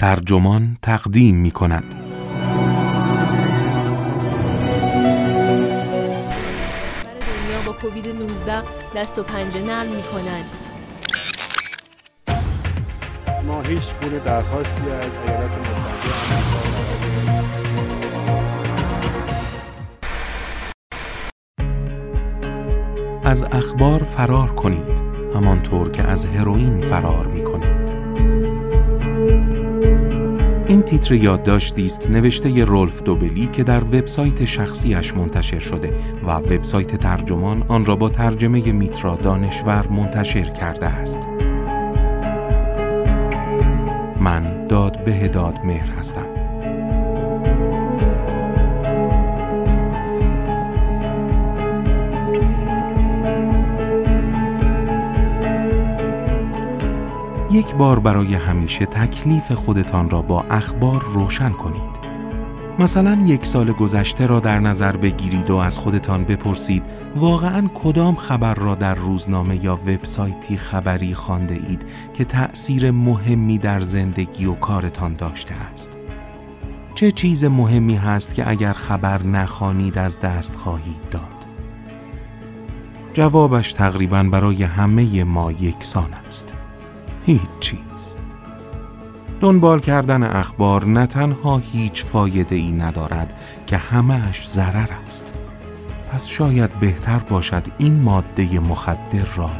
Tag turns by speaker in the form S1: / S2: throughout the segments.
S1: ترجمان تقدیم می کند.
S2: دنیا با کووید 19 دست و پنجه نرم می‌کنن
S3: ما هیچ گونه درخواستی از ایالات متحده
S1: از اخبار فرار کنید همانطور که از هروئین فرار می تیتر یادداشتی است نوشته رولف دوبلی که در وبسایت شخصیش منتشر شده و وبسایت ترجمان آن را با ترجمه میترا دانشور منتشر کرده است. من داد به داد مهر هستم. یک بار برای همیشه تکلیف خودتان را با اخبار روشن کنید. مثلا یک سال گذشته را در نظر بگیرید و از خودتان بپرسید واقعا کدام خبر را در روزنامه یا وبسایتی خبری خوانده اید که تأثیر مهمی در زندگی و کارتان داشته است. چه چیز مهمی هست که اگر خبر نخوانید از دست خواهید داد؟ جوابش تقریبا برای همه ما یکسان است. هیچ چیز. دنبال کردن اخبار نه تنها هیچ فایده ای ندارد که همهش ضرر است. پس شاید بهتر باشد این ماده مخدر را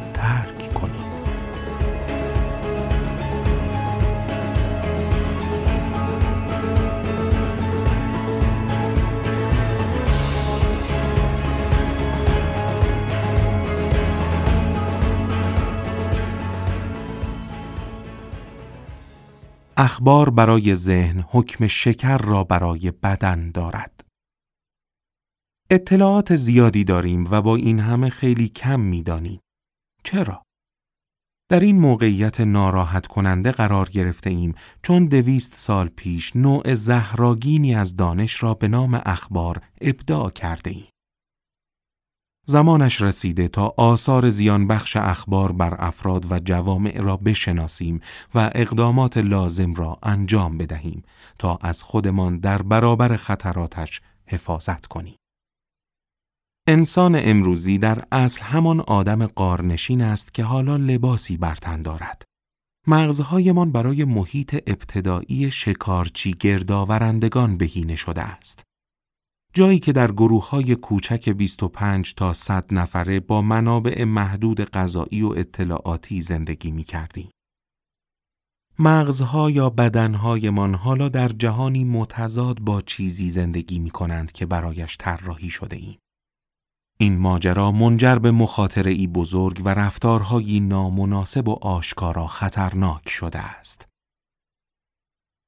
S1: اخبار برای ذهن حکم شکر را برای بدن دارد. اطلاعات زیادی داریم و با این همه خیلی کم می‌دانیم. چرا؟ در این موقعیت ناراحت کننده قرار گرفته ایم چون دویست سال پیش نوع زهراگینی از دانش را به نام اخبار ابداع کرده ایم. زمانش رسیده تا آثار زیان بخش اخبار بر افراد و جوامع را بشناسیم و اقدامات لازم را انجام بدهیم تا از خودمان در برابر خطراتش حفاظت کنیم. انسان امروزی در اصل همان آدم قارنشین است که حالا لباسی بر تن دارد. مغزهایمان برای محیط ابتدایی شکارچی گردآورندگان بهینه شده است. جایی که در گروه های کوچک 25 تا 100 نفره با منابع محدود غذایی و اطلاعاتی زندگی می کردیم. مغزها یا بدنهایمان حالا در جهانی متضاد با چیزی زندگی می کنند که برایش طراحی شده ایم. این ماجرا منجر به مخاطره ای بزرگ و رفتارهایی نامناسب و آشکارا خطرناک شده است.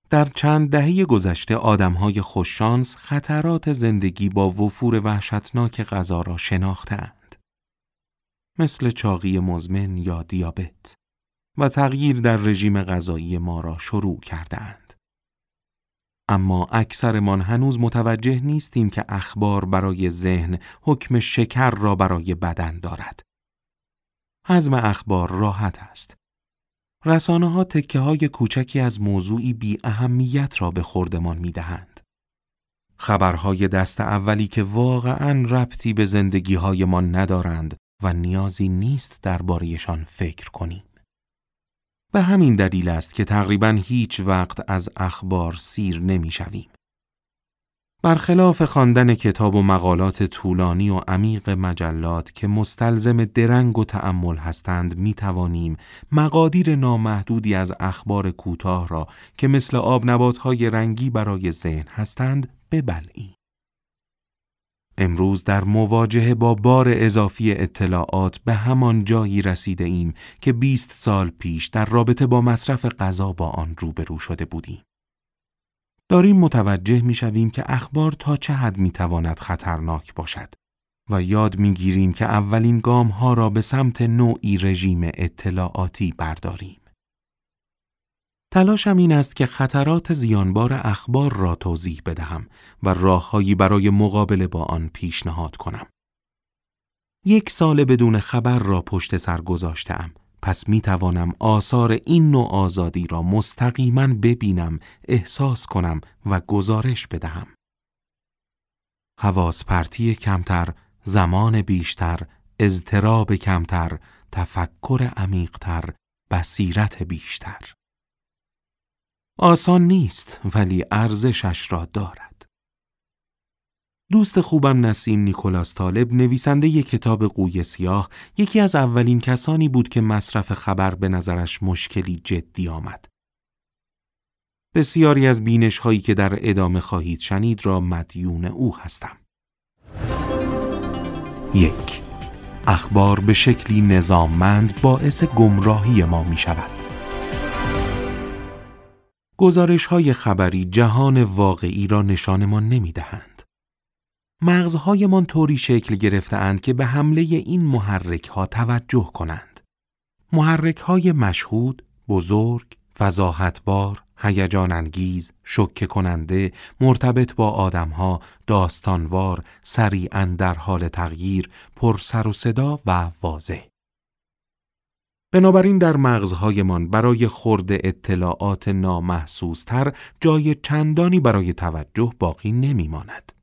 S1: در چند دهه گذشته آدمهای خوششانس خطرات زندگی با وفور وحشتناک غذا را شناختند. مثل چاقی مزمن یا دیابت و تغییر در رژیم غذایی ما را شروع کردند. اما اکثرمان هنوز متوجه نیستیم که اخبار برای ذهن حکم شکر را برای بدن دارد. حزم اخبار راحت است. رسانه ها تکه های کوچکی از موضوعی بی اهمیت را به خوردمان می دهند. خبرهای دست اولی که واقعا ربطی به زندگی های ما ندارند و نیازی نیست دربارهشان فکر کنیم. به همین دلیل است که تقریبا هیچ وقت از اخبار سیر نمی شویم. برخلاف خواندن کتاب و مقالات طولانی و عمیق مجلات که مستلزم درنگ و تأمل هستند می توانیم مقادیر نامحدودی از اخبار کوتاه را که مثل آب های رنگی برای ذهن هستند ببلعیم. امروز در مواجهه با بار اضافی اطلاعات به همان جایی رسیده ایم که 20 سال پیش در رابطه با مصرف غذا با آن روبرو شده بودیم. داریم متوجه می شویم که اخبار تا چه حد می تواند خطرناک باشد و یاد می گیریم که اولین گام ها را به سمت نوعی رژیم اطلاعاتی برداریم. تلاشم این است که خطرات زیانبار اخبار را توضیح بدهم و راههایی برای مقابله با آن پیشنهاد کنم. یک سال بدون خبر را پشت سر گذاشتم پس می توانم آثار این نوع آزادی را مستقیما ببینم، احساس کنم و گزارش بدهم. حواس پرتی کمتر، زمان بیشتر، اضطراب کمتر، تفکر عمیقتر، بصیرت بیشتر. آسان نیست ولی ارزشش را دارد. دوست خوبم نسیم نیکولاس طالب نویسنده ی کتاب قوی سیاه یکی از اولین کسانی بود که مصرف خبر به نظرش مشکلی جدی آمد. بسیاری از بینش هایی که در ادامه خواهید شنید را مدیون او هستم. یک اخبار به شکلی نظاممند باعث گمراهی ما می شود. گزارش های خبری جهان واقعی را نشانمان نمی دهند. مغزهایمان طوری شکل گرفتهاند که به حمله این محرک ها توجه کنند. محرک های مشهود، بزرگ، فضاحتبار، هیجان انگیز، شکه کننده، مرتبط با آدمها، داستانوار، سریعا در حال تغییر، پر سر و صدا و واضح. بنابراین در مغزهایمان برای خورد اطلاعات نامحسوستر جای چندانی برای توجه باقی نمیماند.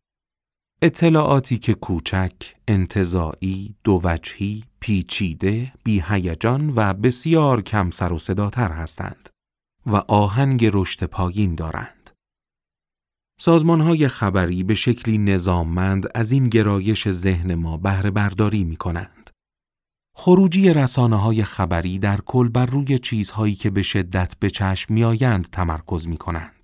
S1: اطلاعاتی که کوچک، انتظاعی، دوجهی، پیچیده، بیهیجان و بسیار کم سر و صداتر هستند و آهنگ رشد پایین دارند. سازمانهای خبری به شکلی نظاممند از این گرایش ذهن ما بهره برداری می کنند. خروجی رسانه های خبری در کل بر روی چیزهایی که به شدت به چشم میآیند تمرکز می کنند.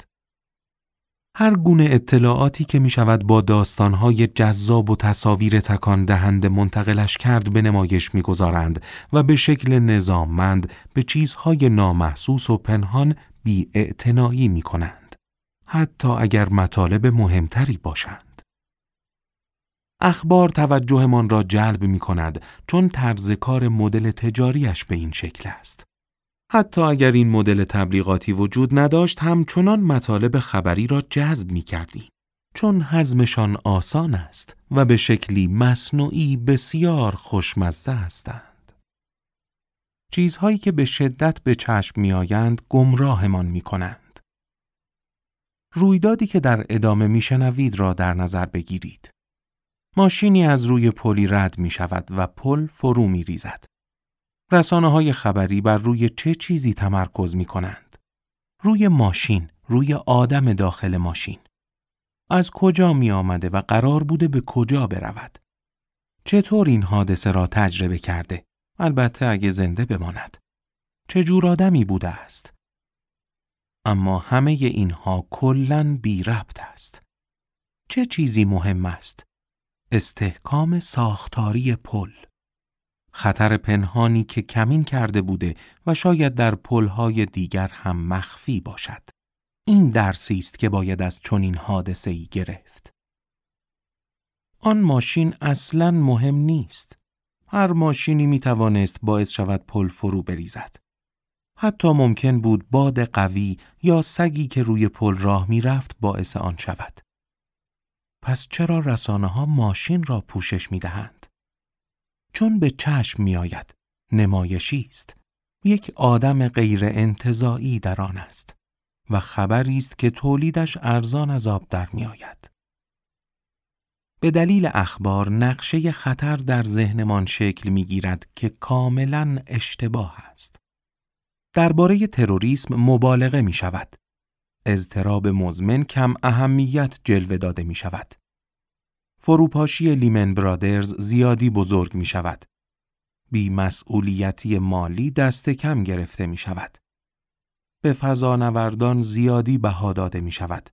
S1: هر گونه اطلاعاتی که می شود با داستانهای جذاب و تصاویر تکان دهنده منتقلش کرد به نمایش می‌گذارند و به شکل نظاممند به چیزهای نامحسوس و پنهان بی می کنند. حتی اگر مطالب مهمتری باشند. اخبار توجهمان را جلب می کند چون طرز کار مدل تجاریش به این شکل است. حتی اگر این مدل تبلیغاتی وجود نداشت همچنان مطالب خبری را جذب می کردیم. چون حزمشان آسان است و به شکلی مصنوعی بسیار خوشمزه هستند. چیزهایی که به شدت به چشم می آیند گمراهمان می کنند. رویدادی که در ادامه می شنوید را در نظر بگیرید. ماشینی از روی پلی رد می شود و پل فرو می ریزد. رسانه های خبری بر روی چه چیزی تمرکز می کنند؟ روی ماشین، روی آدم داخل ماشین. از کجا می آمده و قرار بوده به کجا برود؟ چطور این حادثه را تجربه کرده؟ البته اگه زنده بماند. چه جور آدمی بوده است؟ اما همه اینها کلن بی ربط است. چه چیزی مهم است؟ استحکام ساختاری پل خطر پنهانی که کمین کرده بوده و شاید در پلهای دیگر هم مخفی باشد. این درسی است که باید از چنین حادثه ای گرفت. آن ماشین اصلا مهم نیست. هر ماشینی می توانست باعث شود پل فرو بریزد. حتی ممکن بود باد قوی یا سگی که روی پل راه می رفت باعث آن شود. پس چرا رسانه ها ماشین را پوشش می دهند؟ چون به چشم می آید. نمایشی است. یک آدم غیر انتظاعی در آن است و خبری است که تولیدش ارزان از آب در می آید. به دلیل اخبار نقشه خطر در ذهنمان شکل می گیرد که کاملا اشتباه است. درباره تروریسم مبالغه می شود. اضطراب مزمن کم اهمیت جلوه داده می شود. فروپاشی لیمن برادرز زیادی بزرگ می شود. مسئولیتی مالی دست کم گرفته می شود. به فضانوردان زیادی بها داده می شود.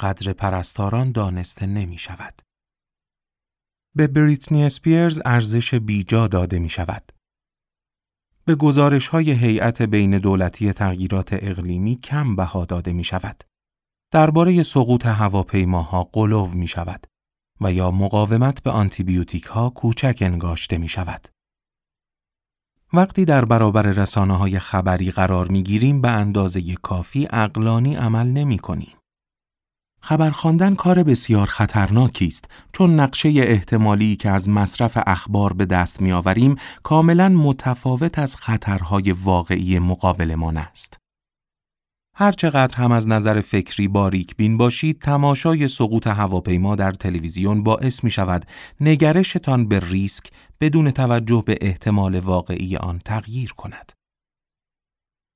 S1: قدر پرستاران دانسته نمی شود. به بریتنی اسپیرز ارزش بیجا داده می شود. به گزارش های هیئت بین دولتی تغییرات اقلیمی کم بها داده می شود. درباره سقوط هواپیماها قلوب می شود و یا مقاومت به آنتیبیوتیک ها کوچک انگاشته می شود. وقتی در برابر رسانه های خبری قرار می گیریم به اندازه کافی اقلانی عمل نمی کنیم. خبر خواندن کار بسیار خطرناکی است چون نقشه احتمالی که از مصرف اخبار به دست میآوریم کاملا متفاوت از خطرهای واقعی مقابلمان است. هرچقدر هم از نظر فکری باریک بین باشید تماشای سقوط هواپیما در تلویزیون باعث می شود نگرشتان به ریسک بدون توجه به احتمال واقعی آن تغییر کند.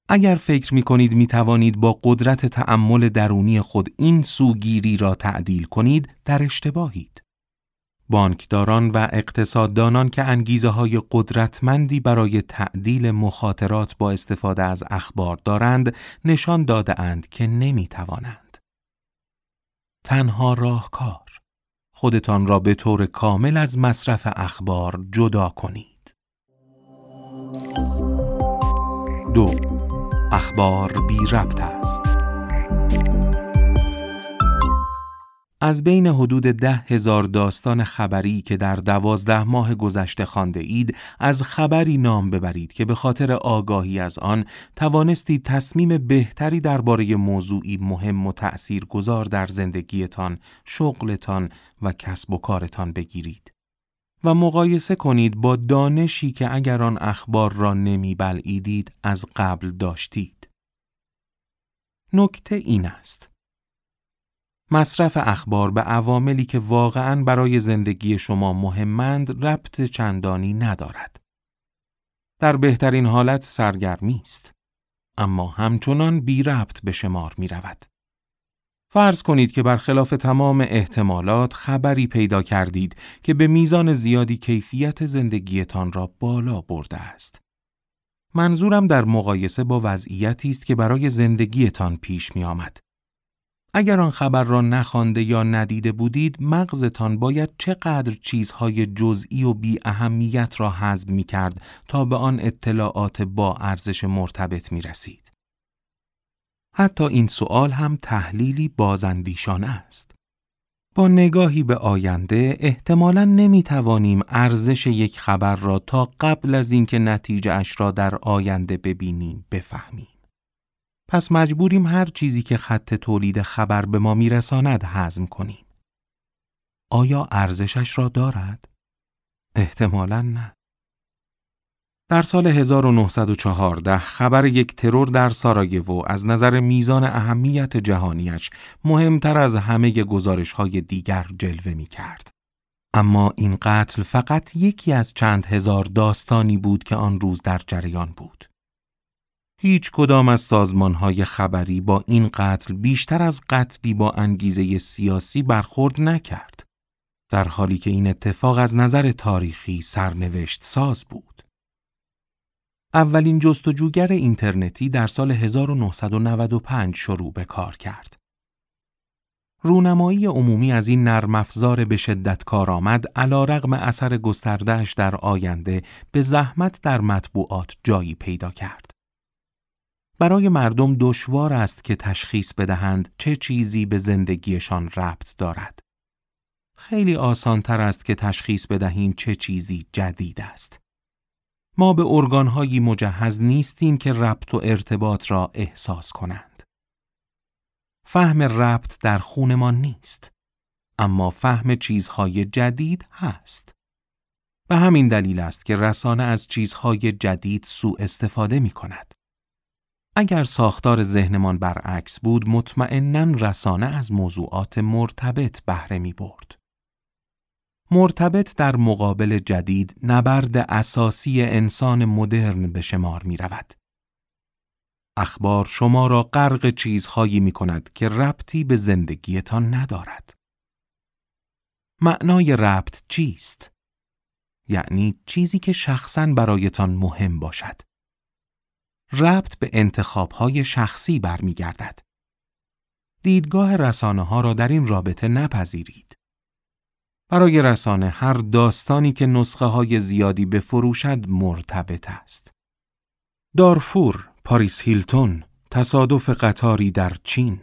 S1: اگر فکر می کنید می توانید با قدرت تأمل درونی خود این سوگیری را تعدیل کنید در اشتباهید. بانکداران و اقتصاددانان که انگیزه های قدرتمندی برای تعدیل مخاطرات با استفاده از اخبار دارند نشان داده اند که نمی توانند. تنها راهکار خودتان را به طور کامل از مصرف اخبار جدا کنید. دو اخبار بی ربط است. از بین حدود ده هزار داستان خبری که در دوازده ماه گذشته خانده اید از خبری نام ببرید که به خاطر آگاهی از آن توانستید تصمیم بهتری درباره موضوعی مهم و تأثیر گذار در زندگیتان، شغلتان و کسب و کارتان بگیرید. و مقایسه کنید با دانشی که اگر آن اخبار را نمی بلعیدید از قبل داشتید. نکته این است. مصرف اخبار به عواملی که واقعا برای زندگی شما مهمند ربط چندانی ندارد. در بهترین حالت سرگرمی است. اما همچنان بی ربط به شمار می رود. فرض کنید که برخلاف تمام احتمالات خبری پیدا کردید که به میزان زیادی کیفیت زندگیتان را بالا برده است. منظورم در مقایسه با وضعیتی است که برای زندگیتان پیش می آمد. اگر آن خبر را نخوانده یا ندیده بودید، مغزتان باید چقدر چیزهای جزئی و بی اهمیت را حذف می کرد تا به آن اطلاعات با ارزش مرتبط می رسید. حتی این سوال هم تحلیلی بازندیشانه است. با نگاهی به آینده احتمالا نمی توانیم ارزش یک خبر را تا قبل از اینکه نتیجه اش را در آینده ببینیم بفهمیم. پس مجبوریم هر چیزی که خط تولید خبر به ما میرساند هضم کنیم. آیا ارزشش را دارد؟ احتمالا نه. در سال 1914 خبر یک ترور در سارایوو از نظر میزان اهمیت جهانیش مهمتر از همه گزارش های دیگر جلوه می کرد. اما این قتل فقط یکی از چند هزار داستانی بود که آن روز در جریان بود. هیچ کدام از سازمان های خبری با این قتل بیشتر از قتلی با انگیزه سیاسی برخورد نکرد. در حالی که این اتفاق از نظر تاریخی سرنوشت ساز بود. اولین جستجوگر اینترنتی در سال 1995 شروع به کار کرد. رونمایی عمومی از این نرم افزار به شدت کارآمد رغم اثر گستردهش در آینده به زحمت در مطبوعات جایی پیدا کرد. برای مردم دشوار است که تشخیص بدهند چه چیزی به زندگیشان ربط دارد. خیلی آسانتر است که تشخیص بدهیم چه چیزی جدید است. ما به ارگانهایی مجهز نیستیم که ربط و ارتباط را احساس کنند. فهم ربط در خونمان نیست، اما فهم چیزهای جدید هست. به همین دلیل است که رسانه از چیزهای جدید سوء استفاده می کند. اگر ساختار ذهنمان برعکس بود مطمئنا رسانه از موضوعات مرتبط بهره می برد. مرتبط در مقابل جدید نبرد اساسی انسان مدرن به شمار می رود. اخبار شما را غرق چیزهایی می کند که ربطی به زندگیتان ندارد. معنای ربط چیست؟ یعنی چیزی که شخصا برایتان مهم باشد. ربط به انتخابهای شخصی برمیگردد. دیدگاه رسانه ها را در این رابطه نپذیرید. برای رسانه هر داستانی که نسخه های زیادی بفروشد مرتبط است. دارفور، پاریس هیلتون، تصادف قطاری در چین،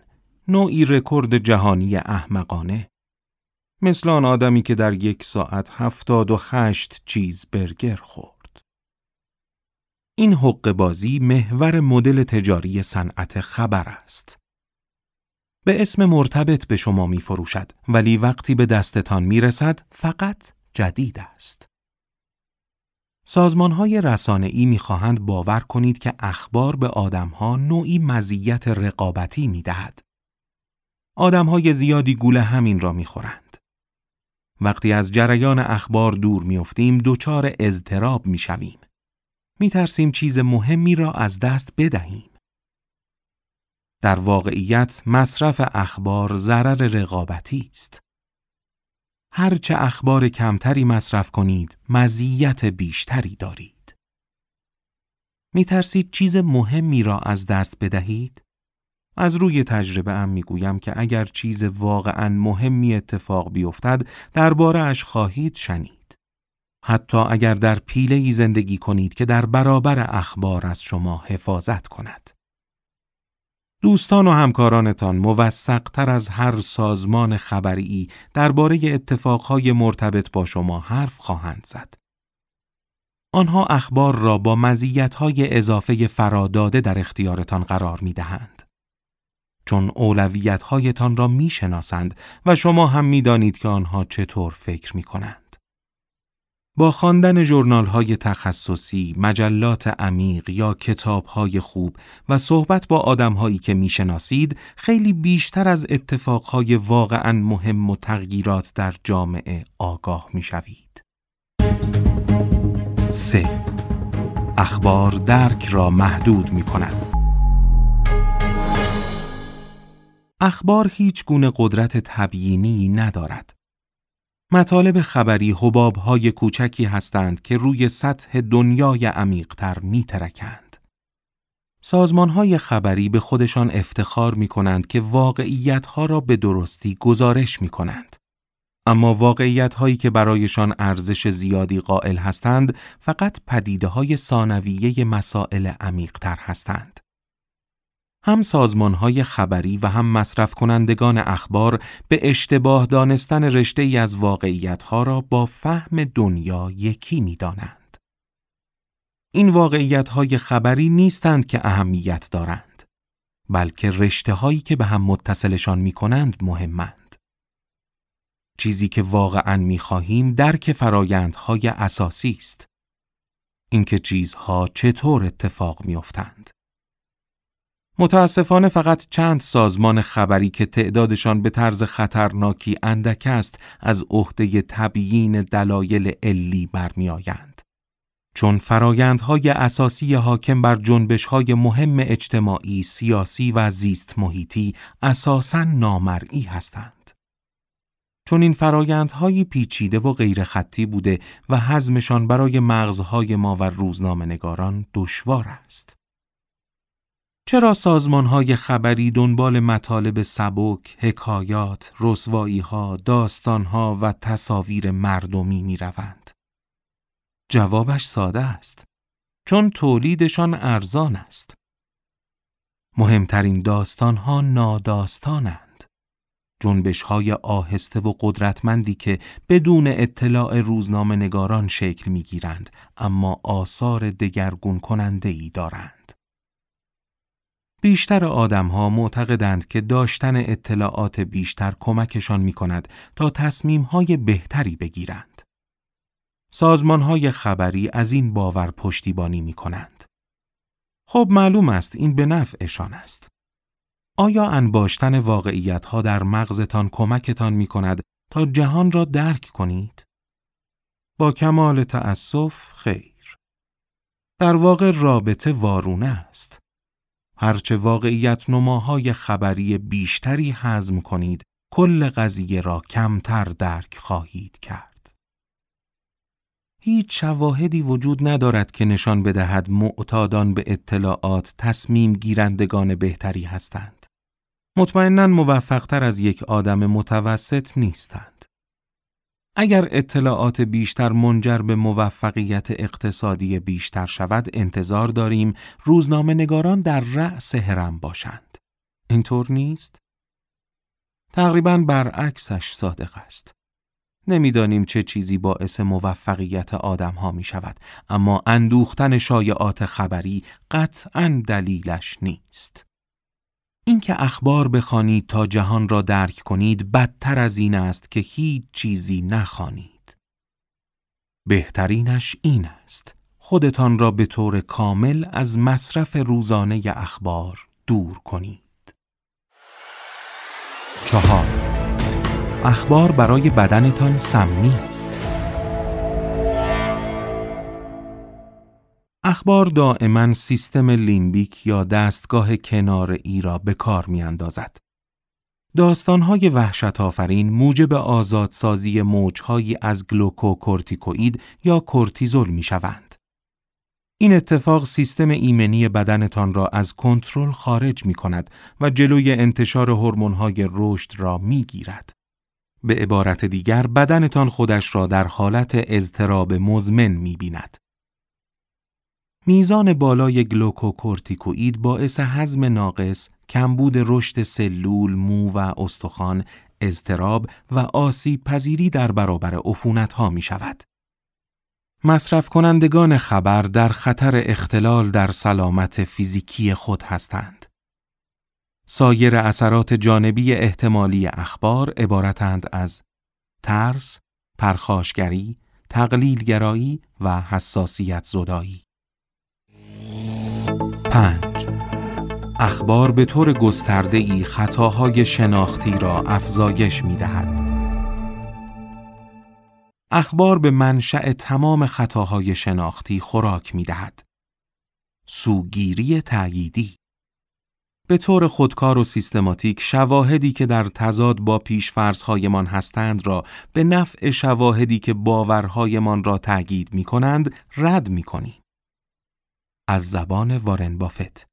S1: نوعی رکورد جهانی احمقانه، مثل آن آدمی که در یک ساعت هفتاد و هشت چیز برگر خورد. این حق بازی محور مدل تجاری صنعت خبر است. به اسم مرتبط به شما می فروشد ولی وقتی به دستتان می رسد فقط جدید است. سازمان های رسانه ای می خواهند باور کنید که اخبار به آدم ها نوعی مزیت رقابتی می دهد. آدم های زیادی گول همین را می خورند. وقتی از جریان اخبار دور می افتیم دچار اضطراب می شویم. می ترسیم چیز مهمی را از دست بدهیم. در واقعیت مصرف اخبار ضرر رقابتی است. هرچه اخبار کمتری مصرف کنید، مزیت بیشتری دارید. می ترسید چیز مهمی را از دست بدهید؟ از روی تجربه ام می گویم که اگر چیز واقعا مهمی اتفاق بیفتد درباره اش خواهید شنید. حتی اگر در پیله زندگی کنید که در برابر اخبار از شما حفاظت کند. دوستان و همکارانتان موثقتر از هر سازمان خبری درباره اتفاقهای مرتبط با شما حرف خواهند زد. آنها اخبار را با مزیت‌های اضافه فراداده در اختیارتان قرار می دهند. چون اولویت‌هایتان را می شناسند و شما هم می دانید که آنها چطور فکر می کنند. با خواندن ژورنال‌های تخصصی، مجلات عمیق یا کتاب‌های خوب و صحبت با آدم‌هایی که می‌شناسید، خیلی بیشتر از اتفاقهای واقعاً مهم و تغییرات در جامعه آگاه می‌شوید. 3. اخبار درک را محدود می‌کند. اخبار هیچ گونه قدرت تبیینی ندارد. مطالب خبری حبابهای کوچکی هستند که روی سطح دنیای عمیقتر می ترکند. سازمانهای خبری به خودشان افتخار می کنند که واقعیتها را به درستی گزارش می کنند. اما واقعیت هایی که برایشان ارزش زیادی قائل هستند فقط پدیده های ثانویه مسائل عمیقتر هستند. هم های خبری و هم مصرف کنندگان اخبار به اشتباه دانستن رشته ای از ها را با فهم دنیا یکی می دانند. این واقعیت های خبری نیستند که اهمیت دارند بلکه رشته هایی که به هم متصلشان می کنند مهمند. چیزی که واقعا می خواهیم درک فرایندهای اساسی است. اینکه چیزها چطور اتفاق می افتند. متاسفانه فقط چند سازمان خبری که تعدادشان به طرز خطرناکی اندک است از عهده تبیین دلایل علی برمیآیند. چون فرایندهای اساسی حاکم بر جنبشهای مهم اجتماعی، سیاسی و زیست محیطی اساساً نامرئی هستند. چون این فرایندهای پیچیده و غیر خطی بوده و حزمشان برای مغزهای ما و روزنامه نگاران دشوار است. چرا های خبری دنبال مطالب سبک، حکایات، رسوایی‌ها، داستانها و تصاویر مردمی می روند؟ جوابش ساده است. چون تولیدشان ارزان است. مهمترین داستانها ناداستانند. جنبش های آهسته و قدرتمندی که بدون اطلاع روزنامه نگاران شکل می گیرند اما آثار دگرگون کننده ای دارند. بیشتر ها معتقدند که داشتن اطلاعات بیشتر کمکشان می کند تا های بهتری بگیرند. های خبری از این باور پشتیبانی می کنند. خب معلوم است این به نفعشان است. آیا انباشتن واقعیت ها در مغزتان کمکتان می کند تا جهان را درک کنید؟ با کمال تأسف خیر. در واقع رابطه وارونه است. هرچه واقعیت نماهای خبری بیشتری حزم کنید کل قضیه را کمتر درک خواهید کرد. هیچ شواهدی وجود ندارد که نشان بدهد معتادان به اطلاعات تصمیم گیرندگان بهتری هستند. مطمئنا موفقتر از یک آدم متوسط نیستند. اگر اطلاعات بیشتر منجر به موفقیت اقتصادی بیشتر شود انتظار داریم روزنامه نگاران در رأس هرم باشند. اینطور نیست؟ تقریبا برعکسش صادق است. نمی‌دانیم چه چیزی باعث موفقیت آدم ها می شود اما اندوختن شایعات خبری قطعا دلیلش نیست. اینکه اخبار بخوانید تا جهان را درک کنید بدتر از این است که هیچ چیزی نخوانید. بهترینش این است خودتان را به طور کامل از مصرف روزانه اخبار دور کنید. چهار اخبار برای بدنتان سمی است. اخبار دائما سیستم لیمبیک یا دستگاه کناره‌ای را به کار می اندازد. داستانهای وحشت آفرین موجب آزادسازی موجهایی از گلوکوکورتیکوئید یا کورتیزول می شوند. این اتفاق سیستم ایمنی بدنتان را از کنترل خارج می کند و جلوی انتشار هورمون‌های رشد را می گیرد. به عبارت دیگر بدنتان خودش را در حالت اضطراب مزمن می بیند. میزان بالای گلوکوکورتیکوئید باعث هضم ناقص، کمبود رشد سلول، مو و استخوان، اضطراب و آسیب پذیری در برابر عفونت ها می شود. مصرف کنندگان خبر در خطر اختلال در سلامت فیزیکی خود هستند. سایر اثرات جانبی احتمالی اخبار عبارتند از ترس، پرخاشگری، تقلیلگرایی و حساسیت زدایی. 5. اخبار به طور گسترده ای خطاهای شناختی را افزایش می دهد. اخبار به منشأ تمام خطاهای شناختی خوراک می دهد. سوگیری تأییدی به طور خودکار و سیستماتیک شواهدی که در تضاد با پیشفرزهایمان هستند را به نفع شواهدی که باورهایمان را تأیید می کنند رد می کنیم. از زبان وارن بافت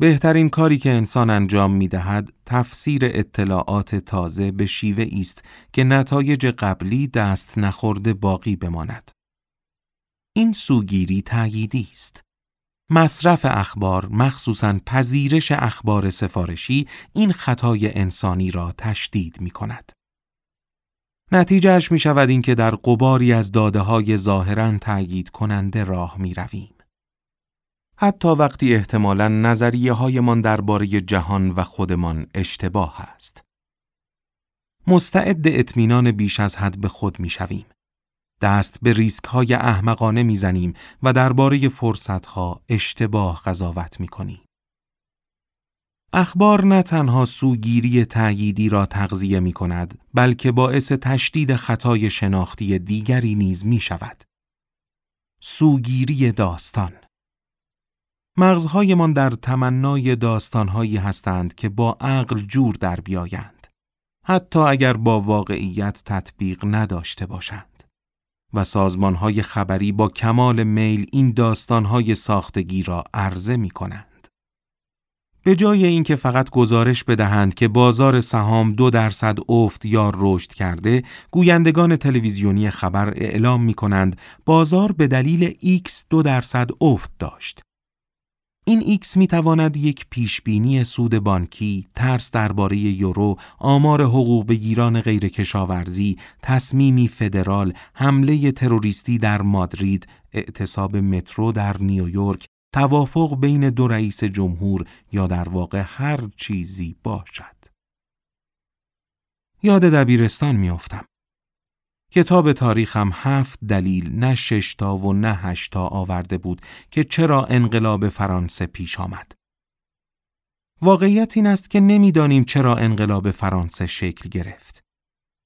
S1: بهترین کاری که انسان انجام می دهد تفسیر اطلاعات تازه به شیوه است که نتایج قبلی دست نخورده باقی بماند. این سوگیری تأییدی است. مصرف اخبار مخصوصا پذیرش اخبار سفارشی این خطای انسانی را تشدید می کند. نتیجهش می شود این که در قباری از داده های ظاهرا تأیید کننده راه می رویم. حتی وقتی احتمالا نظریه هایمان درباره جهان و خودمان اشتباه است. مستعد اطمینان بیش از حد به خود می شویم. دست به ریسک های احمقانه می‌زنیم و درباره فرصت ها اشتباه قضاوت می کنیم. اخبار نه تنها سوگیری تأییدی را تغذیه می کند بلکه باعث تشدید خطای شناختی دیگری نیز می شود. سوگیری داستان مغزهایمان در تمنای داستانهایی هستند که با عقل جور در بیایند حتی اگر با واقعیت تطبیق نداشته باشند و سازمانهای خبری با کمال میل این داستانهای ساختگی را عرضه می کنند. به جای اینکه فقط گزارش بدهند که بازار سهام دو درصد افت یا رشد کرده، گویندگان تلویزیونی خبر اعلام می کنند بازار به دلیل X دو درصد افت داشت. این ایکس می تواند یک پیشبینی سود بانکی، ترس درباره یورو، آمار حقوق بگیران غیر کشاورزی، تصمیمی فدرال، حمله تروریستی در مادرید، اعتصاب مترو در نیویورک، توافق بین دو رئیس جمهور یا در واقع هر چیزی باشد. یاد دبیرستان میافتم. کتاب تاریخم هفت دلیل نه شش تا و نه هشت تا آورده بود که چرا انقلاب فرانسه پیش آمد. واقعیت این است که نمی‌دانیم چرا انقلاب فرانسه شکل گرفت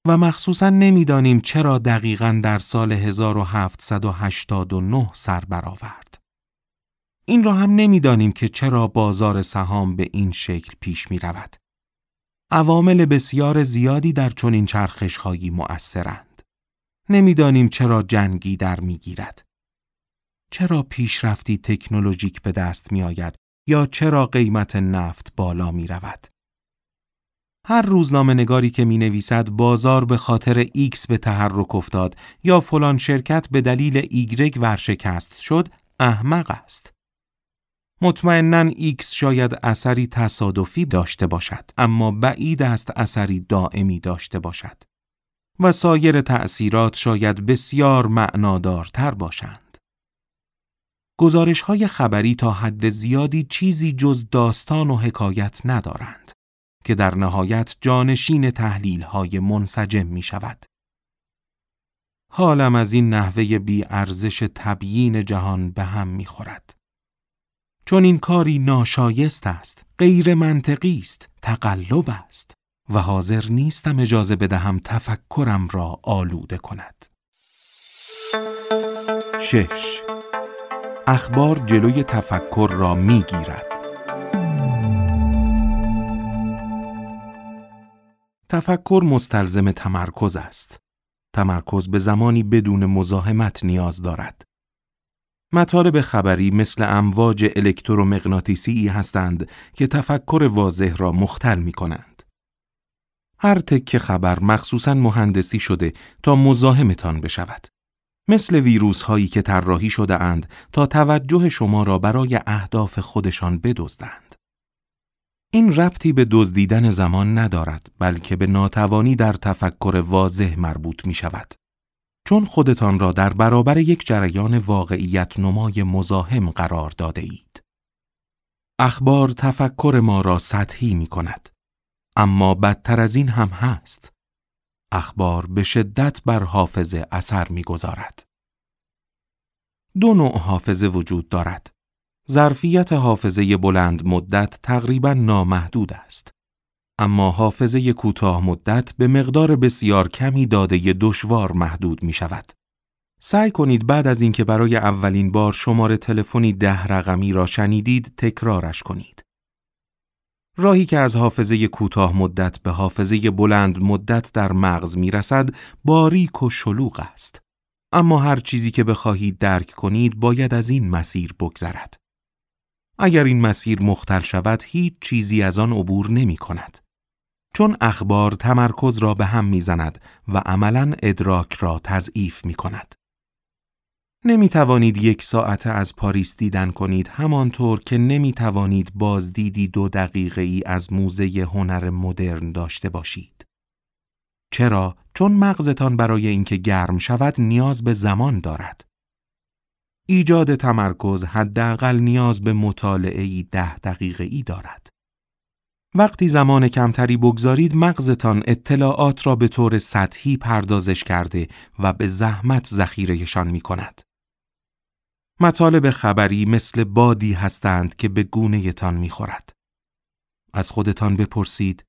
S1: و مخصوصا نمی‌دانیم چرا دقیقا در سال 1789 سر برآورد. این را هم نمی‌دانیم که چرا بازار سهام به این شکل پیش می رود. عوامل بسیار زیادی در چنین چرخش هایی مؤثرند. نمی‌دانیم چرا جنگی در می‌گیرد. چرا پیشرفتی تکنولوژیک به دست می آید یا چرا قیمت نفت بالا می رود. هر روزنامه نگاری که می نویسد بازار به خاطر X به تحرک افتاد یا فلان شرکت به دلیل Y ورشکست شد احمق است. مطمئنا X شاید اثری تصادفی داشته باشد اما بعید است اثری دائمی داشته باشد. و سایر تأثیرات شاید بسیار معنادارتر باشند. گزارش های خبری تا حد زیادی چیزی جز داستان و حکایت ندارند که در نهایت جانشین تحلیل های منسجم می شود. حالم از این نحوه بی ارزش تبیین جهان به هم می خورد. چون این کاری ناشایست است، غیر منطقی است، تقلب است و حاضر نیستم اجازه بدهم تفکرم را آلوده کند. شش اخبار جلوی تفکر را می گیرد. تفکر مستلزم تمرکز است. تمرکز به زمانی بدون مزاحمت نیاز دارد. مطالب خبری مثل امواج الکترومغناطیسی هستند که تفکر واضح را مختل می کنند. هر تک خبر مخصوصا مهندسی شده تا مزاحمتان بشود. مثل ویروس هایی که طراحی شده اند تا توجه شما را برای اهداف خودشان بدزدند. این ربطی به دزدیدن زمان ندارد بلکه به ناتوانی در تفکر واضح مربوط می شود. چون خودتان را در برابر یک جریان واقعیت نمای مزاحم قرار داده اید. اخبار تفکر ما را سطحی می کند. اما بدتر از این هم هست. اخبار به شدت بر حافظه اثر می‌گذارد. دو نوع حافظه وجود دارد. ظرفیت حافظه بلند مدت تقریبا نامحدود است. اما حافظه کوتاه مدت به مقدار بسیار کمی داده دشوار محدود می شود. سعی کنید بعد از اینکه برای اولین بار شماره تلفنی ده رقمی را شنیدید تکرارش کنید. راهی که از حافظه کوتاه مدت به حافظه بلند مدت در مغز می رسد باریک و شلوغ است. اما هر چیزی که بخواهید درک کنید باید از این مسیر بگذرد. اگر این مسیر مختل شود هیچ چیزی از آن عبور نمی کند. چون اخبار تمرکز را به هم می‌زند و عملا ادراک را تضعیف می کند. نمی توانید یک ساعت از پاریس دیدن کنید همانطور که نمی توانید بازدیدی دو دقیقه ای از موزه هنر مدرن داشته باشید. چرا؟ چون مغزتان برای اینکه گرم شود نیاز به زمان دارد. ایجاد تمرکز حداقل نیاز به مطالعه ده دقیقه ای دارد. وقتی زمان کمتری بگذارید مغزتان اطلاعات را به طور سطحی پردازش کرده و به زحمت ذخیرهشان می کند. مطالب خبری مثل بادی هستند که به گونه تان می خورد. از خودتان بپرسید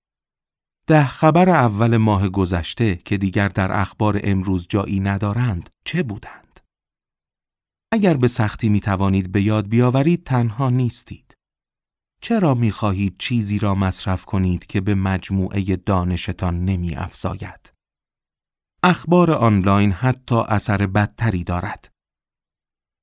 S1: ده خبر اول ماه گذشته که دیگر در اخبار امروز جایی ندارند چه بودند؟ اگر به سختی می توانید به یاد بیاورید تنها نیستید. چرا می خواهید چیزی را مصرف کنید که به مجموعه دانشتان نمی افزاید؟ اخبار آنلاین حتی اثر بدتری دارد.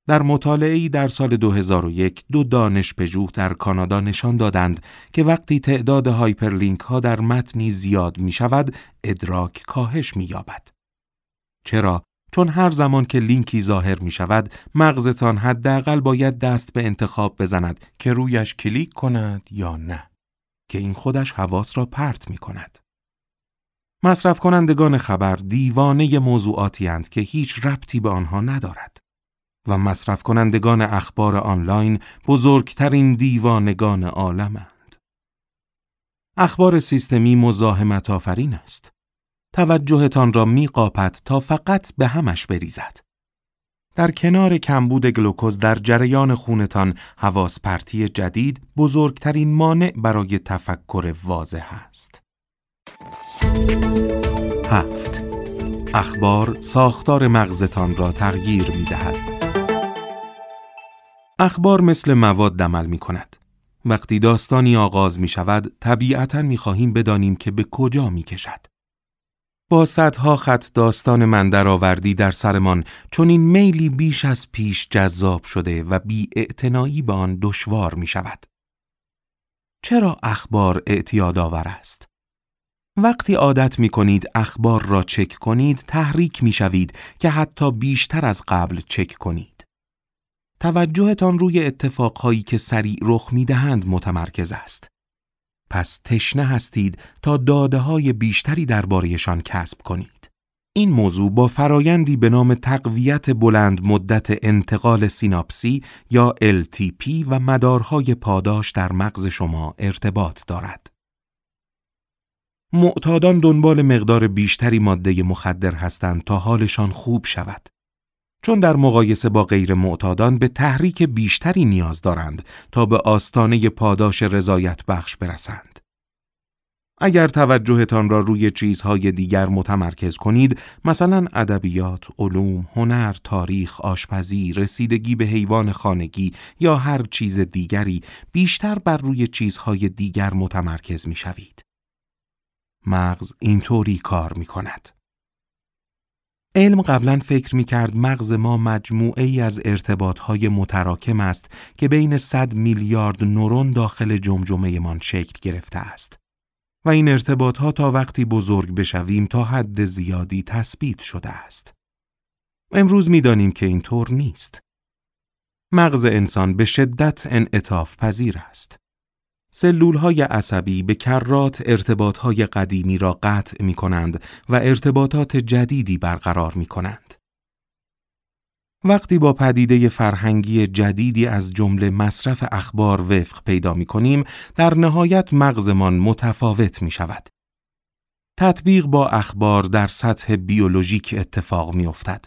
S1: در مطالعه‌ای در سال 2001 دو دانشپژوه در کانادا نشان دادند که وقتی تعداد hyperlink ها در متنی زیاد می شود، ادراک کاهش می یابد. چرا؟ چون هر زمان که لینکی ظاهر می شود، مغزتان حداقل باید دست به انتخاب بزند که رویش کلیک کند یا نه. که این خودش حواس را پرت می کند. مصرف کنندگان خبر دیوانه موضوعاتی هند که هیچ ربطی به آنها ندارد. و مصرف کنندگان اخبار آنلاین بزرگترین دیوانگان عالمند. اخبار سیستمی مزاحمت آفرین است. توجهتان را می تا فقط به همش بریزد. در کنار کمبود گلوکوز در جریان خونتان حواس پرتی جدید بزرگترین مانع برای تفکر واضح است. هفت اخبار ساختار مغزتان را تغییر می دهد. اخبار مثل مواد عمل می کند. وقتی داستانی آغاز می شود، طبیعتا می خواهیم بدانیم که به کجا می کشد. با صدها خط داستان من درآوردی در سرمان چون این میلی بیش از پیش جذاب شده و بی به آن دشوار می شود. چرا اخبار اعتیاد آور است؟ وقتی عادت می کنید اخبار را چک کنید تحریک می شوید که حتی بیشتر از قبل چک کنید. توجهتان روی اتفاقهایی که سریع رخ می‌دهند متمرکز است. پس تشنه هستید تا داده های بیشتری دربارهشان کسب کنید. این موضوع با فرایندی به نام تقویت بلند مدت انتقال سیناپسی یا LTP و مدارهای پاداش در مغز شما ارتباط دارد. معتادان دنبال مقدار بیشتری ماده مخدر هستند تا حالشان خوب شود. چون در مقایسه با غیر معتادان به تحریک بیشتری نیاز دارند تا به آستانه پاداش رضایت بخش برسند. اگر توجهتان را روی چیزهای دیگر متمرکز کنید، مثلا ادبیات، علوم، هنر، تاریخ، آشپزی، رسیدگی به حیوان خانگی یا هر چیز دیگری، بیشتر بر روی چیزهای دیگر متمرکز می شوید. مغز اینطوری کار می کند. علم قبلا فکر می کرد مغز ما مجموعه ای از ارتباطهای متراکم است که بین 100 میلیارد نورون داخل جمجمه من شکل گرفته است. و این ارتباط ها تا وقتی بزرگ بشویم تا حد زیادی تثبیت شده است. امروز می‌دانیم که اینطور نیست. مغز انسان به شدت انعطاف پذیر است. سلول های عصبی به کرات ارتباط های قدیمی را قطع می کنند و ارتباطات جدیدی برقرار می کنند. وقتی با پدیده فرهنگی جدیدی از جمله مصرف اخبار وفق پیدا می کنیم، در نهایت مغزمان متفاوت می شود. تطبیق با اخبار در سطح بیولوژیک اتفاق می افتد.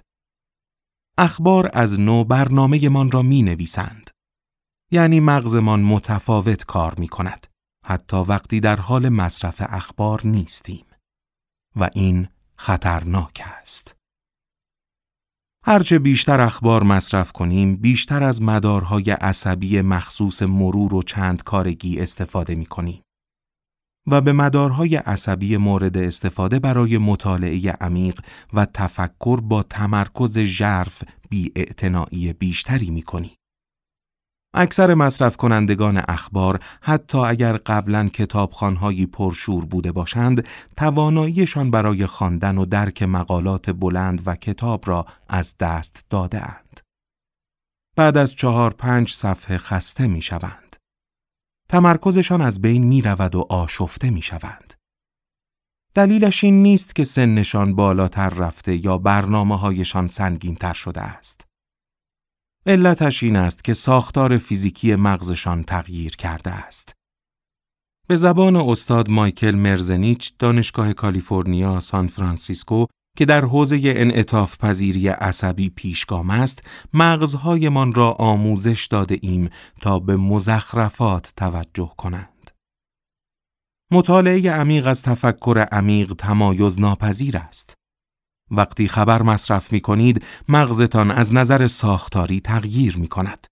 S1: اخبار از نو برنامه من را می نویسند. یعنی مغزمان متفاوت کار می کند. حتی وقتی در حال مصرف اخبار نیستیم. و این خطرناک است. هرچه بیشتر اخبار مصرف کنیم، بیشتر از مدارهای عصبی مخصوص مرور و چند کارگی استفاده می کنیم. و به مدارهای عصبی مورد استفاده برای مطالعه عمیق و تفکر با تمرکز ژرف بی بیشتری می کنیم. اکثر مصرف کنندگان اخبار حتی اگر قبلا کتابخانهایی پرشور بوده باشند تواناییشان برای خواندن و درک مقالات بلند و کتاب را از دست داده اند. بعد از چهار پنج صفحه خسته می شوند. تمرکزشان از بین می رود و آشفته می شوند. دلیلش این نیست که سنشان بالاتر رفته یا برنامه هایشان سنگین تر شده است. علتش این است که ساختار فیزیکی مغزشان تغییر کرده است. به زبان استاد مایکل مرزنیچ دانشگاه کالیفرنیا سان فرانسیسکو که در حوزه انعطاف پذیری عصبی پیشگام است، مغزهایمان را آموزش داده ایم تا به مزخرفات توجه کنند. مطالعه عمیق از تفکر عمیق تمایز ناپذیر است. وقتی خبر مصرف می کنید، مغزتان از نظر ساختاری تغییر می کند.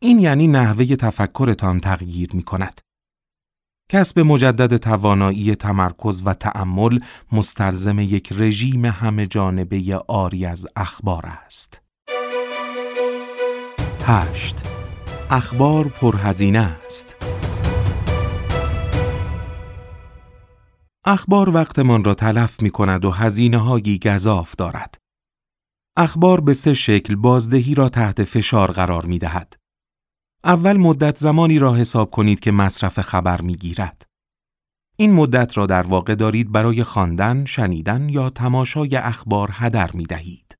S1: این یعنی نحوه تفکرتان تغییر می کند. کسب مجدد توانایی تمرکز و تأمل مستلزم یک رژیم همه جانبه آری از اخبار است. 8. اخبار پرهزینه است. اخبار وقتمان را تلف می کند و هزینه هایی گذاف دارد. اخبار به سه شکل بازدهی را تحت فشار قرار می دهد. اول مدت زمانی را حساب کنید که مصرف خبر می گیرد. این مدت را در واقع دارید برای خواندن، شنیدن یا تماشای اخبار هدر می دهید.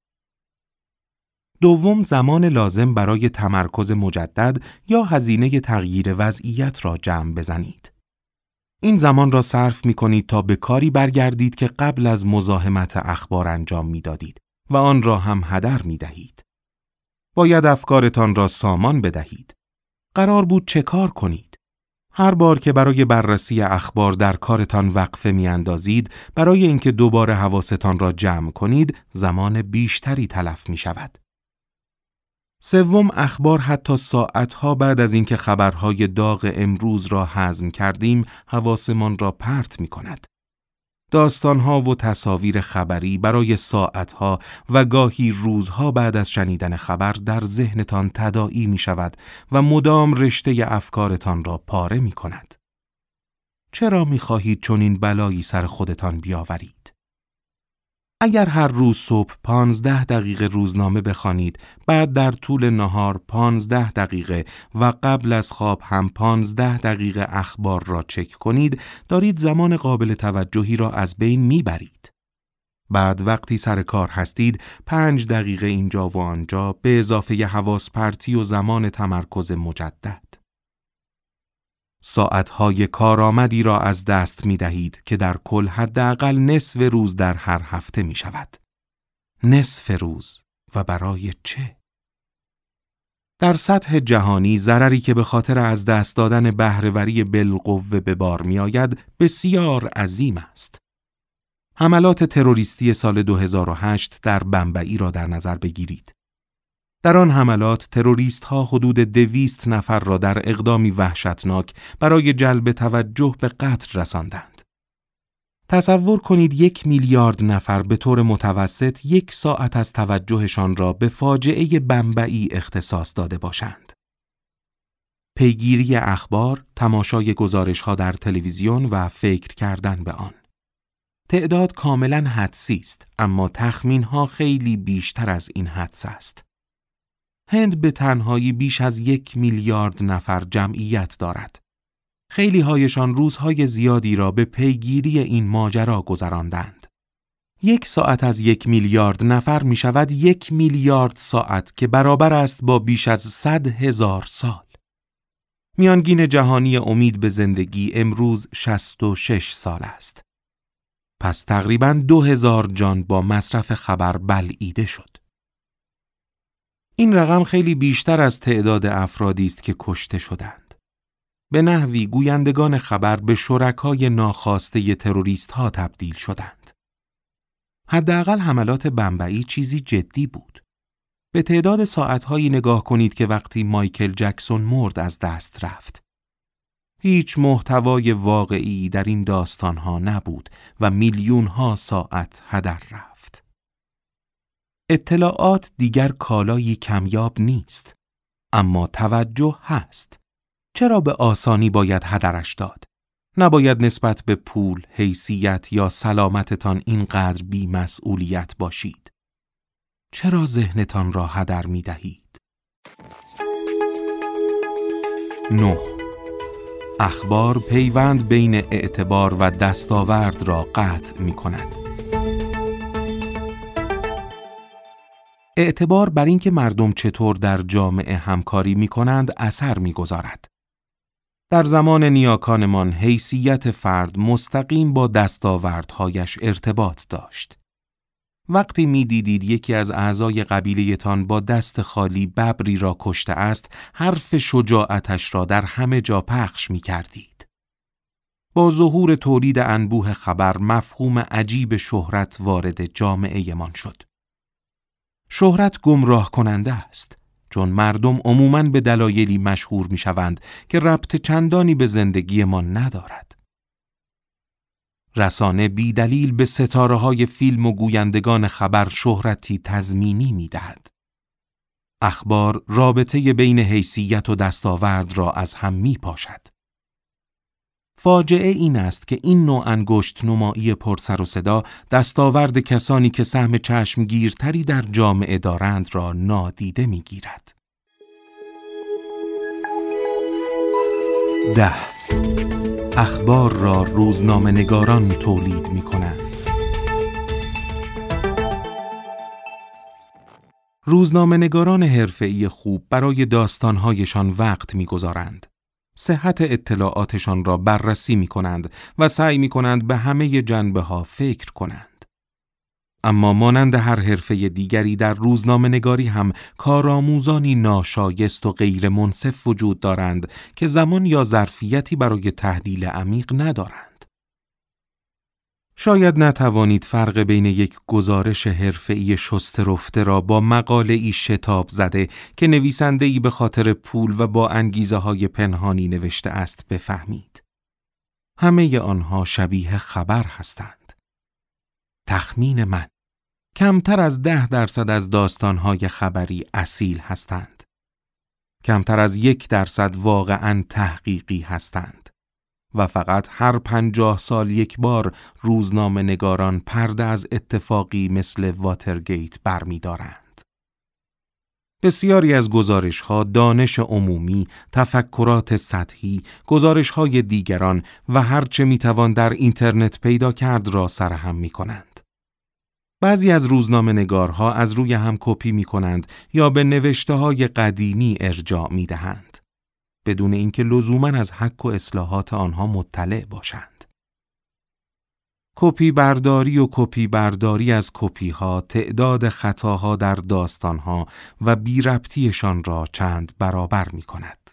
S1: دوم زمان لازم برای تمرکز مجدد یا هزینه تغییر وضعیت را جمع بزنید. این زمان را صرف می کنید تا به کاری برگردید که قبل از مزاحمت اخبار انجام می دادید و آن را هم هدر می دهید. باید افکارتان را سامان بدهید. قرار بود چه کار کنید؟ هر بار که برای بررسی اخبار در کارتان وقفه می اندازید برای اینکه دوباره حواستان را جمع کنید زمان بیشتری تلف می شود. سوم اخبار حتی ساعتها بعد از اینکه خبرهای داغ امروز را هضم کردیم حواسمان را پرت می کند. داستانها و تصاویر خبری برای ساعتها و گاهی روزها بعد از شنیدن خبر در ذهنتان تداعی می شود و مدام رشته افکارتان را پاره می کند. چرا می خواهید چون این بلایی سر خودتان بیاورید؟ اگر هر روز صبح پانزده دقیقه روزنامه بخوانید، بعد در طول نهار پانزده دقیقه و قبل از خواب هم پانزده دقیقه اخبار را چک کنید، دارید زمان قابل توجهی را از بین می‌برید. بعد وقتی سر کار هستید پنج دقیقه اینجا و آنجا به اضافه حواس پرتی و زمان تمرکز مجدد. ساعتهای کارآمدی را از دست می دهید که در کل حداقل نصف روز در هر هفته می شود. نصف روز و برای چه؟ در سطح جهانی ضرری که به خاطر از دست دادن بهرهوری بالقوه به بار می آید بسیار عظیم است. حملات تروریستی سال 2008 در بمبئی را در نظر بگیرید. در آن حملات تروریست ها حدود دویست نفر را در اقدامی وحشتناک برای جلب توجه به قتل رساندند. تصور کنید یک میلیارد نفر به طور متوسط یک ساعت از توجهشان را به فاجعه بمبئی اختصاص داده باشند. پیگیری اخبار، تماشای گزارش ها در تلویزیون و فکر کردن به آن. تعداد کاملا حدسی است اما تخمین ها خیلی بیشتر از این حدس است. هند به تنهایی بیش از یک میلیارد نفر جمعیت دارد. خیلی هایشان روزهای زیادی را به پیگیری این ماجرا گذراندند. یک ساعت از یک میلیارد نفر می شود یک میلیارد ساعت که برابر است با بیش از صد هزار سال. میانگین جهانی امید به زندگی امروز 66 سال است. پس تقریبا دو هزار جان با مصرف خبر بلعیده شد. این رقم خیلی بیشتر از تعداد افرادی است که کشته شدند. به نحوی گویندگان خبر به شرکای ناخواسته تروریست ها تبدیل شدند. حداقل حملات بمبئی چیزی جدی بود. به تعداد ساعتهایی نگاه کنید که وقتی مایکل جکسون مرد از دست رفت. هیچ محتوای واقعی در این داستانها نبود و میلیون ها ساعت هدر رفت. اطلاعات دیگر کالایی کمیاب نیست اما توجه هست چرا به آسانی باید هدرش داد نباید نسبت به پول، حیثیت یا سلامتتان اینقدر بیمسئولیت باشید چرا ذهنتان را هدر می دهید؟ 9. اخبار پیوند بین اعتبار و دستاورد را قطع می کند. اعتبار بر اینکه مردم چطور در جامعه همکاری می کنند اثر می گذارد. در زمان نیاکانمان حیثیت فرد مستقیم با دستاوردهایش ارتباط داشت. وقتی می دیدید یکی از اعضای قبیلهتان با دست خالی ببری را کشته است، حرف شجاعتش را در همه جا پخش می کردید. با ظهور تولید انبوه خبر مفهوم عجیب شهرت وارد جامعه من شد. شهرت گمراه کننده است چون مردم عموماً به دلایلی مشهور می شوند که ربط چندانی به زندگی ما ندارد. رسانه بی دلیل به ستاره های فیلم و گویندگان خبر شهرتی تزمینی می دهد. اخبار رابطه بین حیثیت و دستاورد را از هم می پاشد. فاجعه این است که این نوع انگشت نمایی پرسر و صدا دستاورد کسانی که سهم چشمگیرتری در جامعه دارند را نادیده می‌گیرد. ده اخبار را روزنامه نگاران تولید می کنند. روزنامه نگاران حرفه‌ای خوب برای داستانهایشان وقت می‌گذارند. صحت اطلاعاتشان را بررسی می کنند و سعی می کنند به همه جنبه ها فکر کنند. اما مانند هر حرفه دیگری در روزنامه نگاری هم کارآموزانی ناشایست و غیر منصف وجود دارند که زمان یا ظرفیتی برای تحلیل عمیق ندارند. شاید نتوانید فرق بین یک گزارش حرفه‌ای شسترفته را با مقاله ای شتاب زده که نویسنده ای به خاطر پول و با انگیزه های پنهانی نوشته است بفهمید. همه آنها شبیه خبر هستند. تخمین من کمتر از ده درصد از داستانهای خبری اصیل هستند. کمتر از یک درصد واقعا تحقیقی هستند. و فقط هر پنجاه سال یک بار روزنامه نگاران پرده از اتفاقی مثل واترگیت برمیدارند. بسیاری از گزارش ها دانش عمومی، تفکرات سطحی، گزارش های دیگران و هرچه می‌توان در اینترنت پیدا کرد را سرهم می کنند. بعضی از روزنامه نگارها از روی هم کپی می کنند یا به نوشته های قدیمی ارجاع می دهند. بدون اینکه لزوما از حک و اصلاحات آنها مطلع باشند. کپی برداری و کپی برداری از کپی ها تعداد خطاها در داستان ها و بی ربطیشان را چند برابر می کند.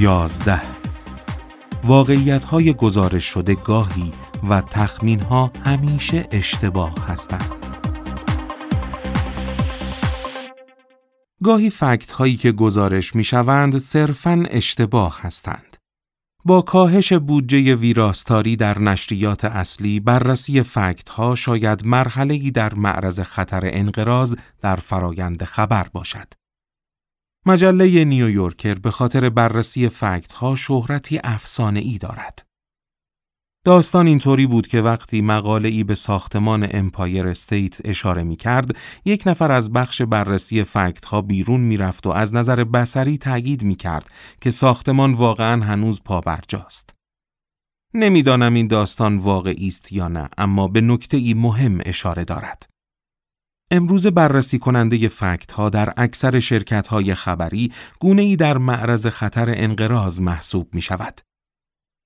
S1: یازده واقعیت های گزارش شده گاهی و تخمین ها همیشه اشتباه هستند. گاهی فکت هایی که گزارش می شوند صرفاً اشتباه هستند. با کاهش بودجه ویراستاری در نشریات اصلی بررسی فکت ها شاید مرحله در معرض خطر انقراض در فرایند خبر باشد. مجله نیویورکر به خاطر بررسی fact ها شهرتی افسانه ای دارد. داستان اینطوری بود که وقتی مقاله ای به ساختمان امپایر استیت اشاره می کرد، یک نفر از بخش بررسی fact ها بیرون می رفت و از نظر بصری تأکید می کرد که ساختمان واقعا هنوز پابرجاست. نمی‌دانم این داستان واقعی است یا نه اما به نکته ای مهم اشاره دارد. امروز بررسی کننده فکت ها در اکثر شرکت های خبری گونه ای در معرض خطر انقراض محسوب می شود.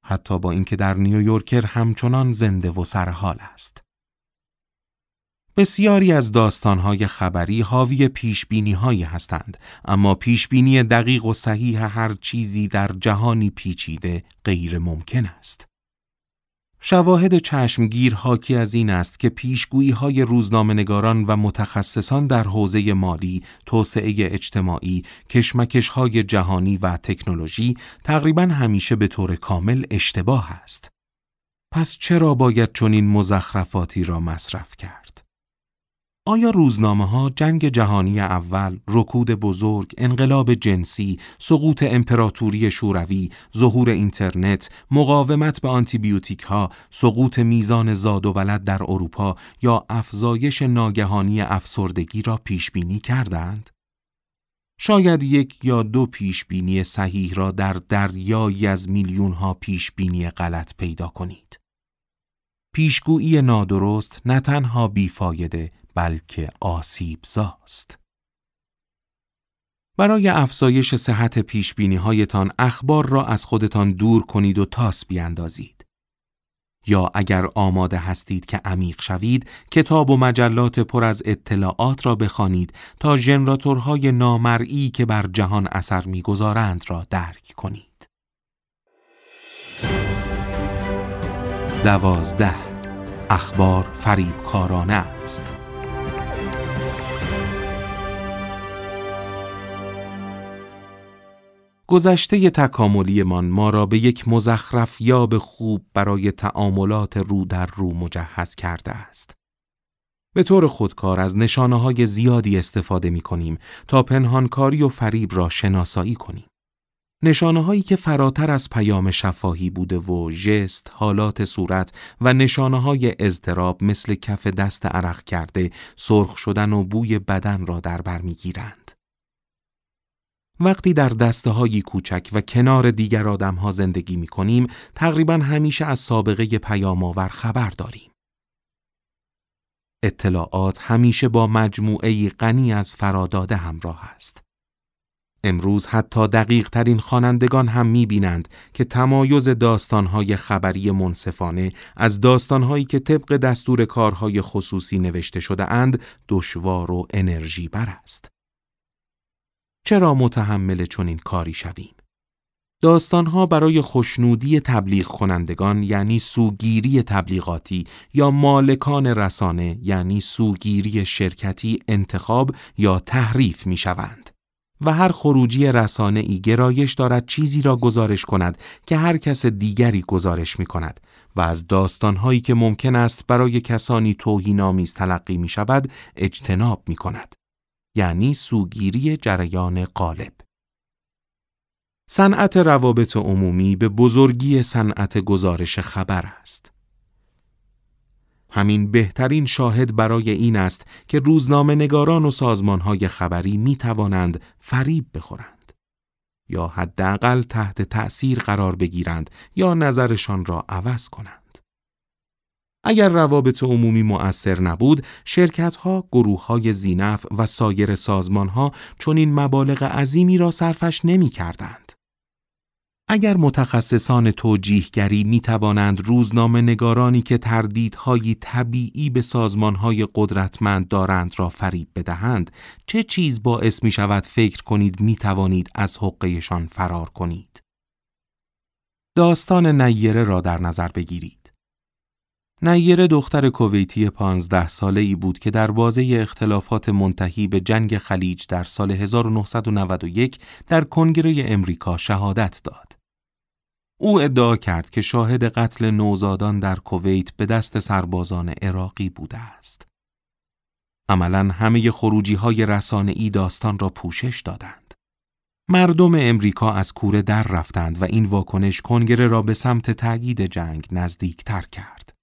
S1: حتی با اینکه در نیویورکر همچنان زنده و سرحال است. بسیاری از داستانهای خبری حاوی پیشبینی هایی هستند اما پیشبینی دقیق و صحیح هر چیزی در جهانی پیچیده غیر ممکن است. شواهد چشمگیر حاکی از این است که پیشگویی های روزنامه‌نگاران و متخصصان در حوزه مالی، توسعه اجتماعی، کشمکش های جهانی و تکنولوژی تقریبا همیشه به طور کامل اشتباه است. پس چرا باید چنین مزخرفاتی را مصرف کرد؟ آیا روزنامه ها جنگ جهانی اول، رکود بزرگ، انقلاب جنسی، سقوط امپراتوری شوروی، ظهور اینترنت، مقاومت به آنتیبیوتیک ها، سقوط میزان زاد و ولد در اروپا یا افزایش ناگهانی افسردگی را پیش بینی کردند؟ شاید یک یا دو پیش بینی صحیح را در دریایی از میلیون ها پیش بینی غلط پیدا کنید. پیشگویی نادرست نه تنها بیفایده بلکه آسیب زاست. برای افزایش صحت پیشبینی هایتان اخبار را از خودتان دور کنید و تاس بیاندازید. یا اگر آماده هستید که عمیق شوید، کتاب و مجلات پر از اطلاعات را بخوانید تا ژنراتورهای نامرئی که بر جهان اثر می‌گذارند را درک کنید. دوازده اخبار فریبکارانه است. گذشته تکاملیمان ما را به یک مزخرف یا به خوب برای تعاملات رو در رو مجهز کرده است. به طور خودکار از نشانه های زیادی استفاده می کنیم تا پنهانکاری و فریب را شناسایی کنیم. نشانه هایی که فراتر از پیام شفاهی بوده و ژست، حالات صورت و نشانه های اضطراب مثل کف دست عرق کرده، سرخ شدن و بوی بدن را در بر می‌گیرند. وقتی در دسته های کوچک و کنار دیگر آدم ها زندگی می کنیم، تقریبا همیشه از سابقه پیام آور خبر داریم. اطلاعات همیشه با مجموعه غنی از فراداده همراه است. امروز حتی دقیق ترین خوانندگان هم می بینند که تمایز داستانهای خبری منصفانه از داستانهایی که طبق دستور کارهای خصوصی نوشته شده اند دشوار و انرژی بر است. چرا متحمل چنین کاری شویم؟ داستانها برای خوشنودی تبلیغ کنندگان یعنی سوگیری تبلیغاتی یا مالکان رسانه یعنی سوگیری شرکتی انتخاب یا تحریف می شوند. و هر خروجی رسانه ای گرایش دارد چیزی را گزارش کند که هر کس دیگری گزارش می کند و از داستانهایی که ممکن است برای کسانی توهینآمیز تلقی می شود اجتناب می کند. یعنی سوگیری جریان غالب. صنعت روابط عمومی به بزرگی صنعت گزارش خبر است. همین بهترین شاهد برای این است که روزنامه نگاران و سازمانهای خبری می توانند فریب بخورند یا حداقل تحت تأثیر قرار بگیرند یا نظرشان را عوض کنند. اگر روابط عمومی مؤثر نبود، شرکتها، گروههای زینف و سایر سازمانها چنین مبالغ عظیمی را صرفش نمی کردند. اگر متخصصان توجیهگری می توانند روزنامه نگارانی که تردیدهایی طبیعی به سازمانهای قدرتمند دارند را فریب بدهند، چه چیز باعث می شود فکر کنید می توانید از حقیقشان فرار کنید؟ داستان نیره را در نظر بگیرید. نیره دختر کویتی پانزده ساله ای بود که در بازه اختلافات منتهی به جنگ خلیج در سال 1991 در کنگره امریکا شهادت داد. او ادعا کرد که شاهد قتل نوزادان در کویت به دست سربازان عراقی بوده است. عملا همه خروجی های رسانه ای داستان را پوشش دادند. مردم امریکا از کوره در رفتند و این واکنش کنگره را به سمت تأیید جنگ نزدیکتر کرد.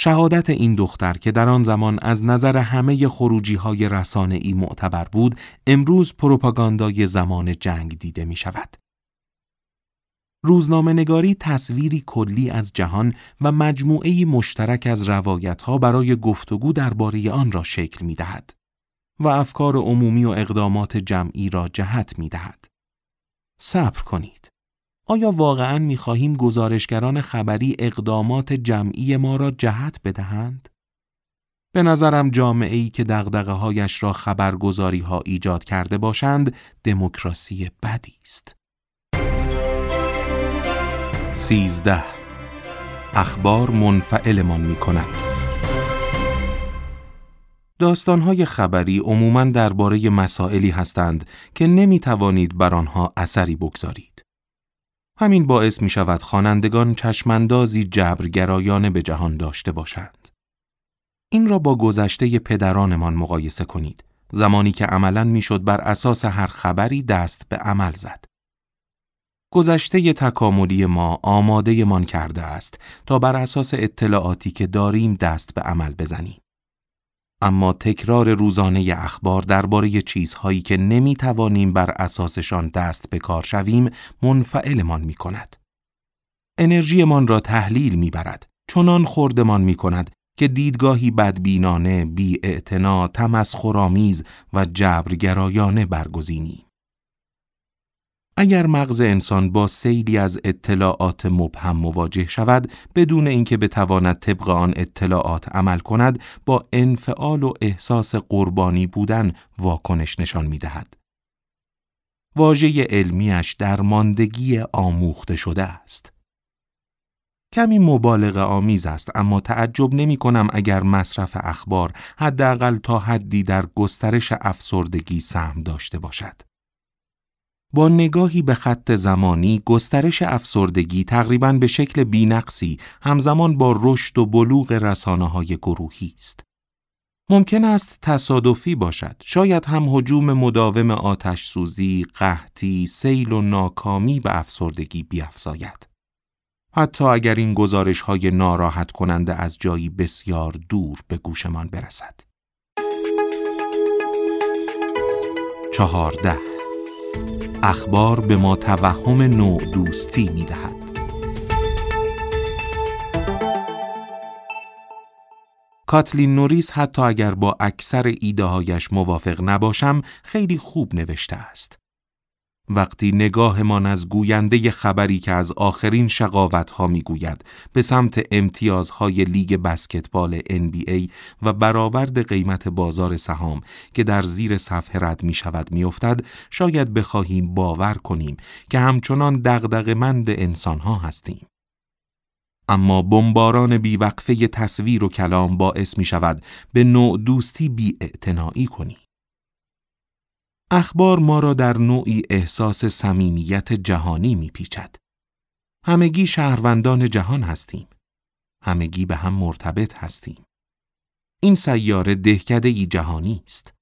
S1: شهادت این دختر که در آن زمان از نظر همه خروجی های رسانه ای معتبر بود، امروز پروپاگاندای زمان جنگ دیده می شود. روزنامهنگاری تصویری کلی از جهان و مجموعه مشترک از روایتها برای گفتگو درباره آن را شکل می دهد و افکار عمومی و اقدامات جمعی را جهت می دهد. صبر کنید. آیا واقعا می خواهیم گزارشگران خبری اقدامات جمعی ما را جهت بدهند؟ به نظرم جامعه ای که دغدغه هایش را خبرگزاری ها ایجاد کرده باشند دموکراسی بدی است. سیزده اخبار منفعلمان می کند. داستانهای خبری عموماً درباره مسائلی هستند که نمی توانید بر آنها اثری بگذارید. همین باعث می شود خوانندگان چشماندازی جبرگرایانه به جهان داشته باشند. این را با گذشته پدرانمان مقایسه کنید. زمانی که عملاً می‌شد بر اساس هر خبری دست به عمل زد. گذشته تکاملی ما آماده من کرده است تا بر اساس اطلاعاتی که داریم دست به عمل بزنیم. اما تکرار روزانه اخبار درباره چیزهایی که نمی توانیم بر اساسشان دست به کار شویم منفعلمان می کند. انرژیمان را تحلیل می برد چنان خوردمان می کند که دیدگاهی بدبینانه، بی تمسخرآمیز و جبرگرایانه برگزینیم. اگر مغز انسان با سیلی از اطلاعات مبهم مواجه شود بدون اینکه بتواند طبق آن اطلاعات عمل کند با انفعال و احساس قربانی بودن واکنش نشان می دهد. واژه علمیش درماندگی آموخته شده است. کمی مبالغه آمیز است اما تعجب نمی کنم اگر مصرف اخبار حداقل تا حدی در گسترش افسردگی سهم داشته باشد. با نگاهی به خط زمانی گسترش افسردگی تقریبا به شکل بینقصی همزمان با رشد و بلوغ رسانه های گروهی است. ممکن است تصادفی باشد شاید هم حجوم مداوم آتش سوزی، قحطی، سیل و ناکامی به افسردگی بیافزاید. حتی اگر این گزارش های ناراحت کننده از جایی بسیار دور به گوشمان برسد. چهارده اخبار به ما توهم نوع دوستی می دهد. کاتلین نوریس حتی اگر با اکثر ایده هایش موافق نباشم خیلی خوب نوشته است. وقتی نگاهمان از گوینده خبری که از آخرین شقاوت ها می گوید به سمت امتیازهای لیگ بسکتبال NBA و برآورد قیمت بازار سهام که در زیر صفحه رد می شود می افتد شاید بخواهیم باور کنیم که همچنان مند انسان ها هستیم. اما بمباران بیوقفه تصویر و کلام باعث می شود به نوع دوستی بی کنیم. اخبار ما را در نوعی احساس صمیمیت جهانی میپیچد. همگی شهروندان جهان هستیم. همگی به هم مرتبط هستیم. این سیاره دهکده ای جهانی است.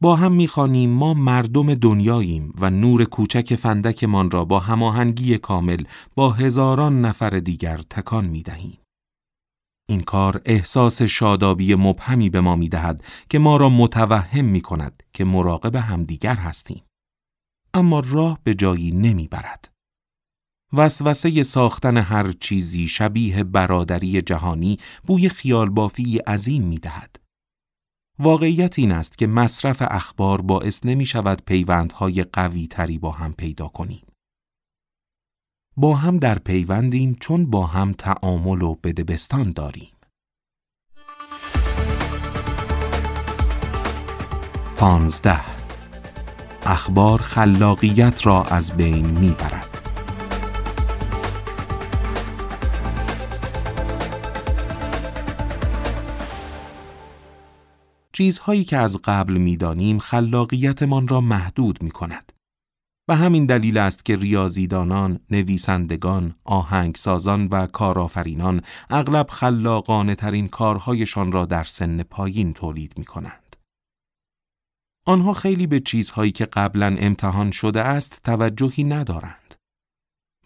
S1: با هم می‌خوانیم ما مردم دنیاییم و نور کوچک فندکمان را با هماهنگی کامل با هزاران نفر دیگر تکان می‌دهیم. این کار احساس شادابی مبهمی به ما می دهد که ما را متوهم می کند که مراقب همدیگر هستیم. اما راه به جایی نمی برد. وسوسه ساختن هر چیزی شبیه برادری جهانی بوی خیال بافی عظیم می دهد. واقعیت این است که مصرف اخبار باعث نمی شود پیوندهای قوی تری با هم پیدا کنیم. با هم در پیوندیم چون با هم تعامل و بدبستان داریم. پانزده اخبار خلاقیت را از بین می‌برد. چیزهایی که از قبل می‌دانیم خلاقیتمان را محدود می کند. و همین دلیل است که ریاضیدانان، نویسندگان، آهنگسازان و کارآفرینان اغلب خلاقانه ترین کارهایشان را در سن پایین تولید می کنند. آنها خیلی به چیزهایی که قبلا امتحان شده است توجهی ندارند.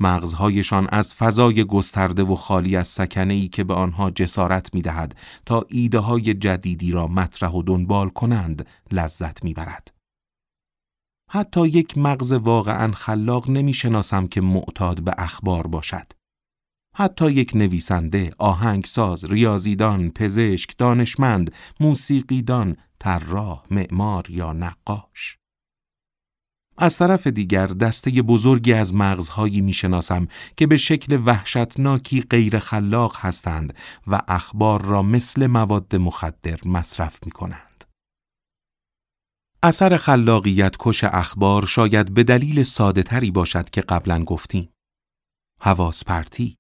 S1: مغزهایشان از فضای گسترده و خالی از سکنه ای که به آنها جسارت می دهد تا ایده های جدیدی را مطرح و دنبال کنند لذت می برد. حتی یک مغز واقعا خلاق نمی شناسم که معتاد به اخبار باشد. حتی یک نویسنده، آهنگساز، ریاضیدان، پزشک، دانشمند، موسیقیدان، طراح، معمار یا نقاش. از طرف دیگر دسته بزرگی از مغزهایی می‌شناسم که به شکل وحشتناکی غیر خلاق هستند و اخبار را مثل مواد مخدر مصرف می کنند. اثر خلاقیت کش اخبار شاید به دلیل ساده تری باشد که قبلا گفتیم. حواس پرتی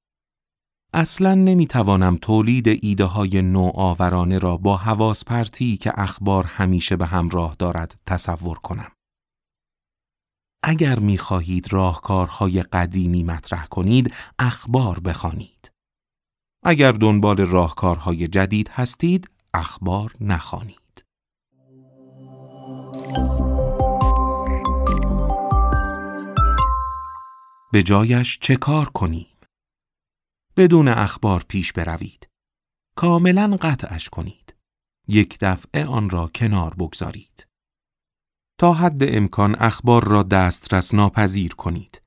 S1: اصلا نمی‌توانم تولید ایده های نوآورانه را با حواس پرتی که اخبار همیشه به همراه دارد تصور کنم. اگر می‌خواهید راهکارهای قدیمی مطرح کنید، اخبار بخوانید. اگر دنبال راهکارهای جدید هستید، اخبار نخوانید. به جایش چه کار کنیم؟ بدون اخبار پیش بروید. کاملا قطعش کنید. یک دفعه آن را کنار بگذارید. تا حد امکان اخبار را دسترس ناپذیر کنید.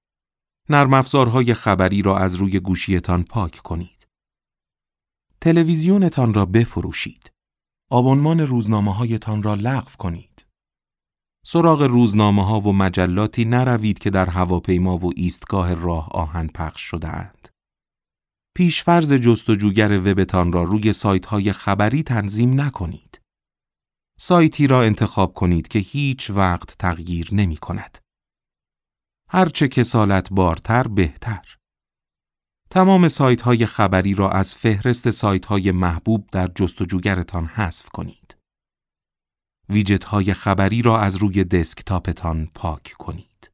S1: نرم افزارهای خبری را از روی گوشیتان پاک کنید. تلویزیونتان را بفروشید. آبانمان روزنامه هایتان را لغو کنید. سراغ روزنامه ها و مجلاتی نروید که در هواپیما و ایستگاه راه آهن پخش شده اند. پیشفرز جستجوگر وبتان را روی سایت های خبری تنظیم نکنید. سایتی را انتخاب کنید که هیچ وقت تغییر نمی کند. هرچه کسالت بارتر بهتر. تمام سایت های خبری را از فهرست سایت های محبوب در جستجوگرتان حذف کنید. ویجت های خبری را از روی دسکتاپتان پاک کنید.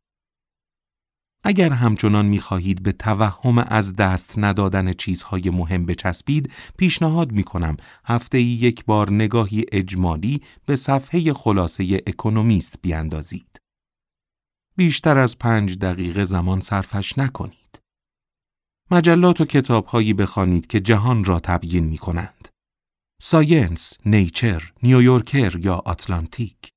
S1: اگر همچنان می خواهید به توهم از دست ندادن چیزهای مهم بچسبید، پیشنهاد می کنم هفته یک بار نگاهی اجمالی به صفحه خلاصه اکونومیست بیاندازید. بیشتر از پنج دقیقه زمان صرفش نکنید. مجلات و کتابهایی بخوانید که جهان را تبیین می کنند. ساینس، نیچر، نیویورکر یا آتلانتیک.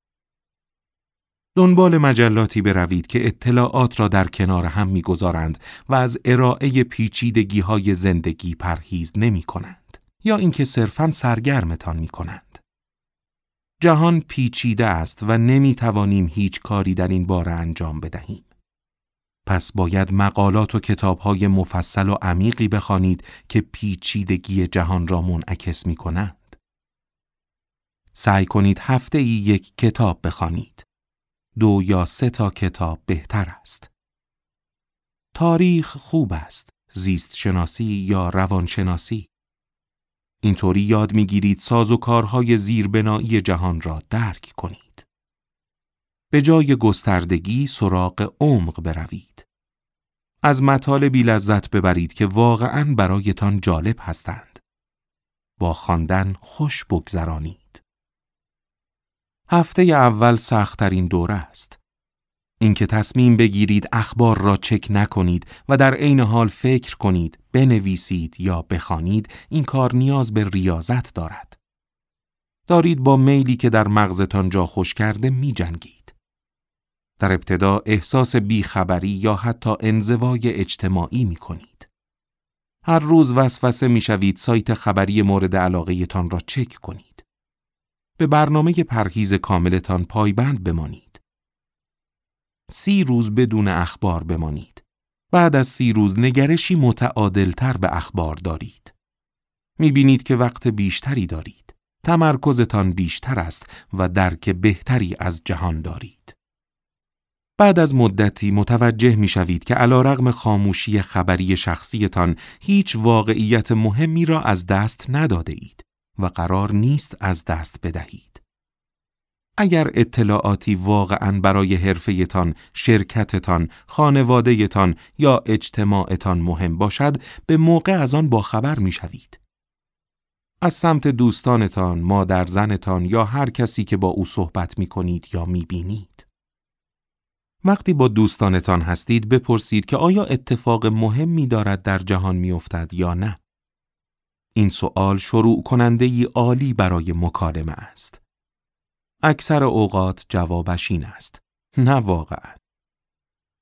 S1: دنبال مجلاتی بروید که اطلاعات را در کنار هم می‌گذارند و از ارائه پیچیدگی های زندگی پرهیز نمی کنند یا اینکه صرفاً سرگرمتان می کنند. جهان پیچیده است و نمی توانیم هیچ کاری در این باره انجام بدهیم. پس باید مقالات و کتابهای مفصل و عمیقی بخوانید که پیچیدگی جهان را منعکس می کنند. سعی کنید هفته ای یک کتاب بخوانید. دو یا سه تا کتاب بهتر است. تاریخ خوب است، زیست شناسی یا روانشناسی. اینطوری یاد می‌گیرید ساز و کارهای زیربنایی جهان را درک کنید. به جای گستردگی سراغ عمق بروید. از مطالبی لذت ببرید که واقعا برایتان جالب هستند. با خواندن خوش بگذرانید. هفته اول سختترین دوره است. اینکه تصمیم بگیرید اخبار را چک نکنید و در عین حال فکر کنید، بنویسید یا بخوانید، این کار نیاز به ریاضت دارد. دارید با میلی که در مغزتان جا خوش کرده می جنگید. در ابتدا احساس بیخبری یا حتی انزوای اجتماعی می کنید. هر روز وسوسه می شوید سایت خبری مورد علاقه تان را چک کنید. به برنامه پرهیز کاملتان پایبند بمانید. سی روز بدون اخبار بمانید. بعد از سی روز نگرشی متعادلتر به اخبار دارید. می بینید که وقت بیشتری دارید. تمرکزتان بیشتر است و درک بهتری از جهان دارید. بعد از مدتی متوجه می شوید که علا رغم خاموشی خبری شخصیتان هیچ واقعیت مهمی را از دست نداده اید و قرار نیست از دست بدهید. اگر اطلاعاتی واقعا برای حرفهتان، شرکتتان، خانوادهتان یا اجتماعتان مهم باشد، به موقع از آن باخبر می شوید. از سمت دوستانتان، مادر زنتان یا هر کسی که با او صحبت می کنید یا می بینید. وقتی با دوستانتان هستید بپرسید که آیا اتفاق مهمی دارد در جهان میافتد یا نه. این سوال شروع کننده ای عالی برای مکالمه است. اکثر اوقات جوابش این است. نه واقعا.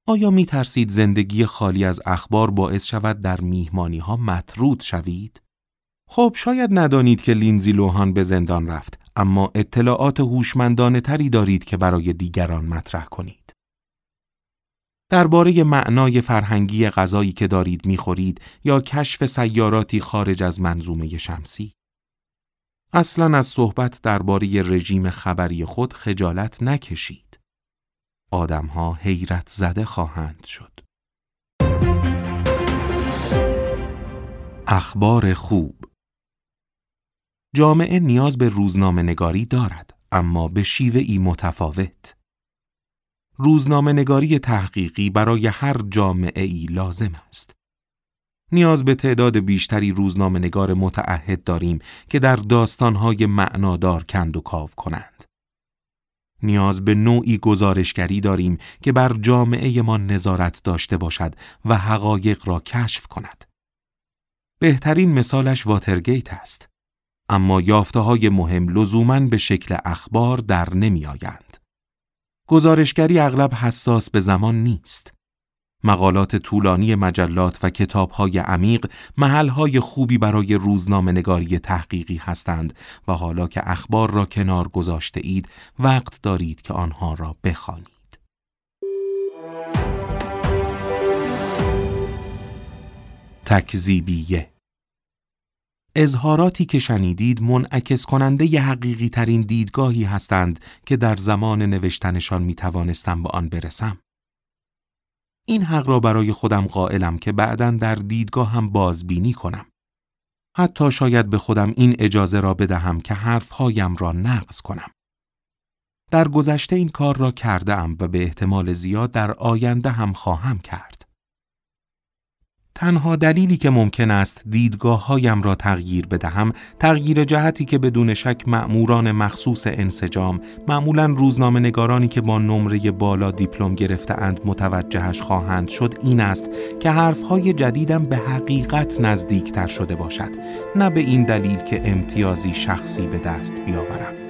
S1: آیا می ترسید زندگی خالی از اخبار باعث شود در میهمانی ها مطرود شوید؟ خب شاید ندانید که لینزی لوهان به زندان رفت اما اطلاعات هوشمندانه تری دارید که برای دیگران مطرح کنید. درباره معنای فرهنگی غذایی که دارید می‌خورید یا کشف سیاراتی خارج از منظومه شمسی. اصلا از صحبت درباره رژیم خبری خود خجالت نکشید. آدمها حیرت زده خواهند شد. اخبار خوب جامعه نیاز به روزنامه نگاری دارد اما به شیوه ای متفاوت. روزنامه نگاری تحقیقی برای هر جامعه ای لازم است. نیاز به تعداد بیشتری روزنامه نگار متعهد داریم که در داستانهای معنادار کند و کاو کنند. نیاز به نوعی گزارشگری داریم که بر جامعه ما نظارت داشته باشد و حقایق را کشف کند. بهترین مثالش واترگیت است. اما یافته های مهم لزوماً به شکل اخبار در نمی آیند. گزارشگری اغلب حساس به زمان نیست. مقالات طولانی مجلات و کتابهای عمیق محلهای خوبی برای روزنامه نگاری تحقیقی هستند و حالا که اخبار را کنار گذاشته اید وقت دارید که آنها را بخوانید. تکذیبیه اظهاراتی که شنیدید منعکس کننده ی حقیقی ترین دیدگاهی هستند که در زمان نوشتنشان می توانستم به آن برسم. این حق را برای خودم قائلم که بعدا در دیدگاه هم بازبینی کنم. حتی شاید به خودم این اجازه را بدهم که حرفهایم را نقض کنم. در گذشته این کار را کرده ام و به احتمال زیاد در آینده هم خواهم کرد. تنها دلیلی که ممکن است دیدگاه هایم را تغییر بدهم تغییر جهتی که بدون شک مأموران مخصوص انسجام معمولا روزنامه نگارانی که با نمره بالا دیپلم گرفته اند متوجهش خواهند شد این است که حرفهای جدیدم به حقیقت نزدیکتر شده باشد نه به این دلیل که امتیازی شخصی به دست بیاورم.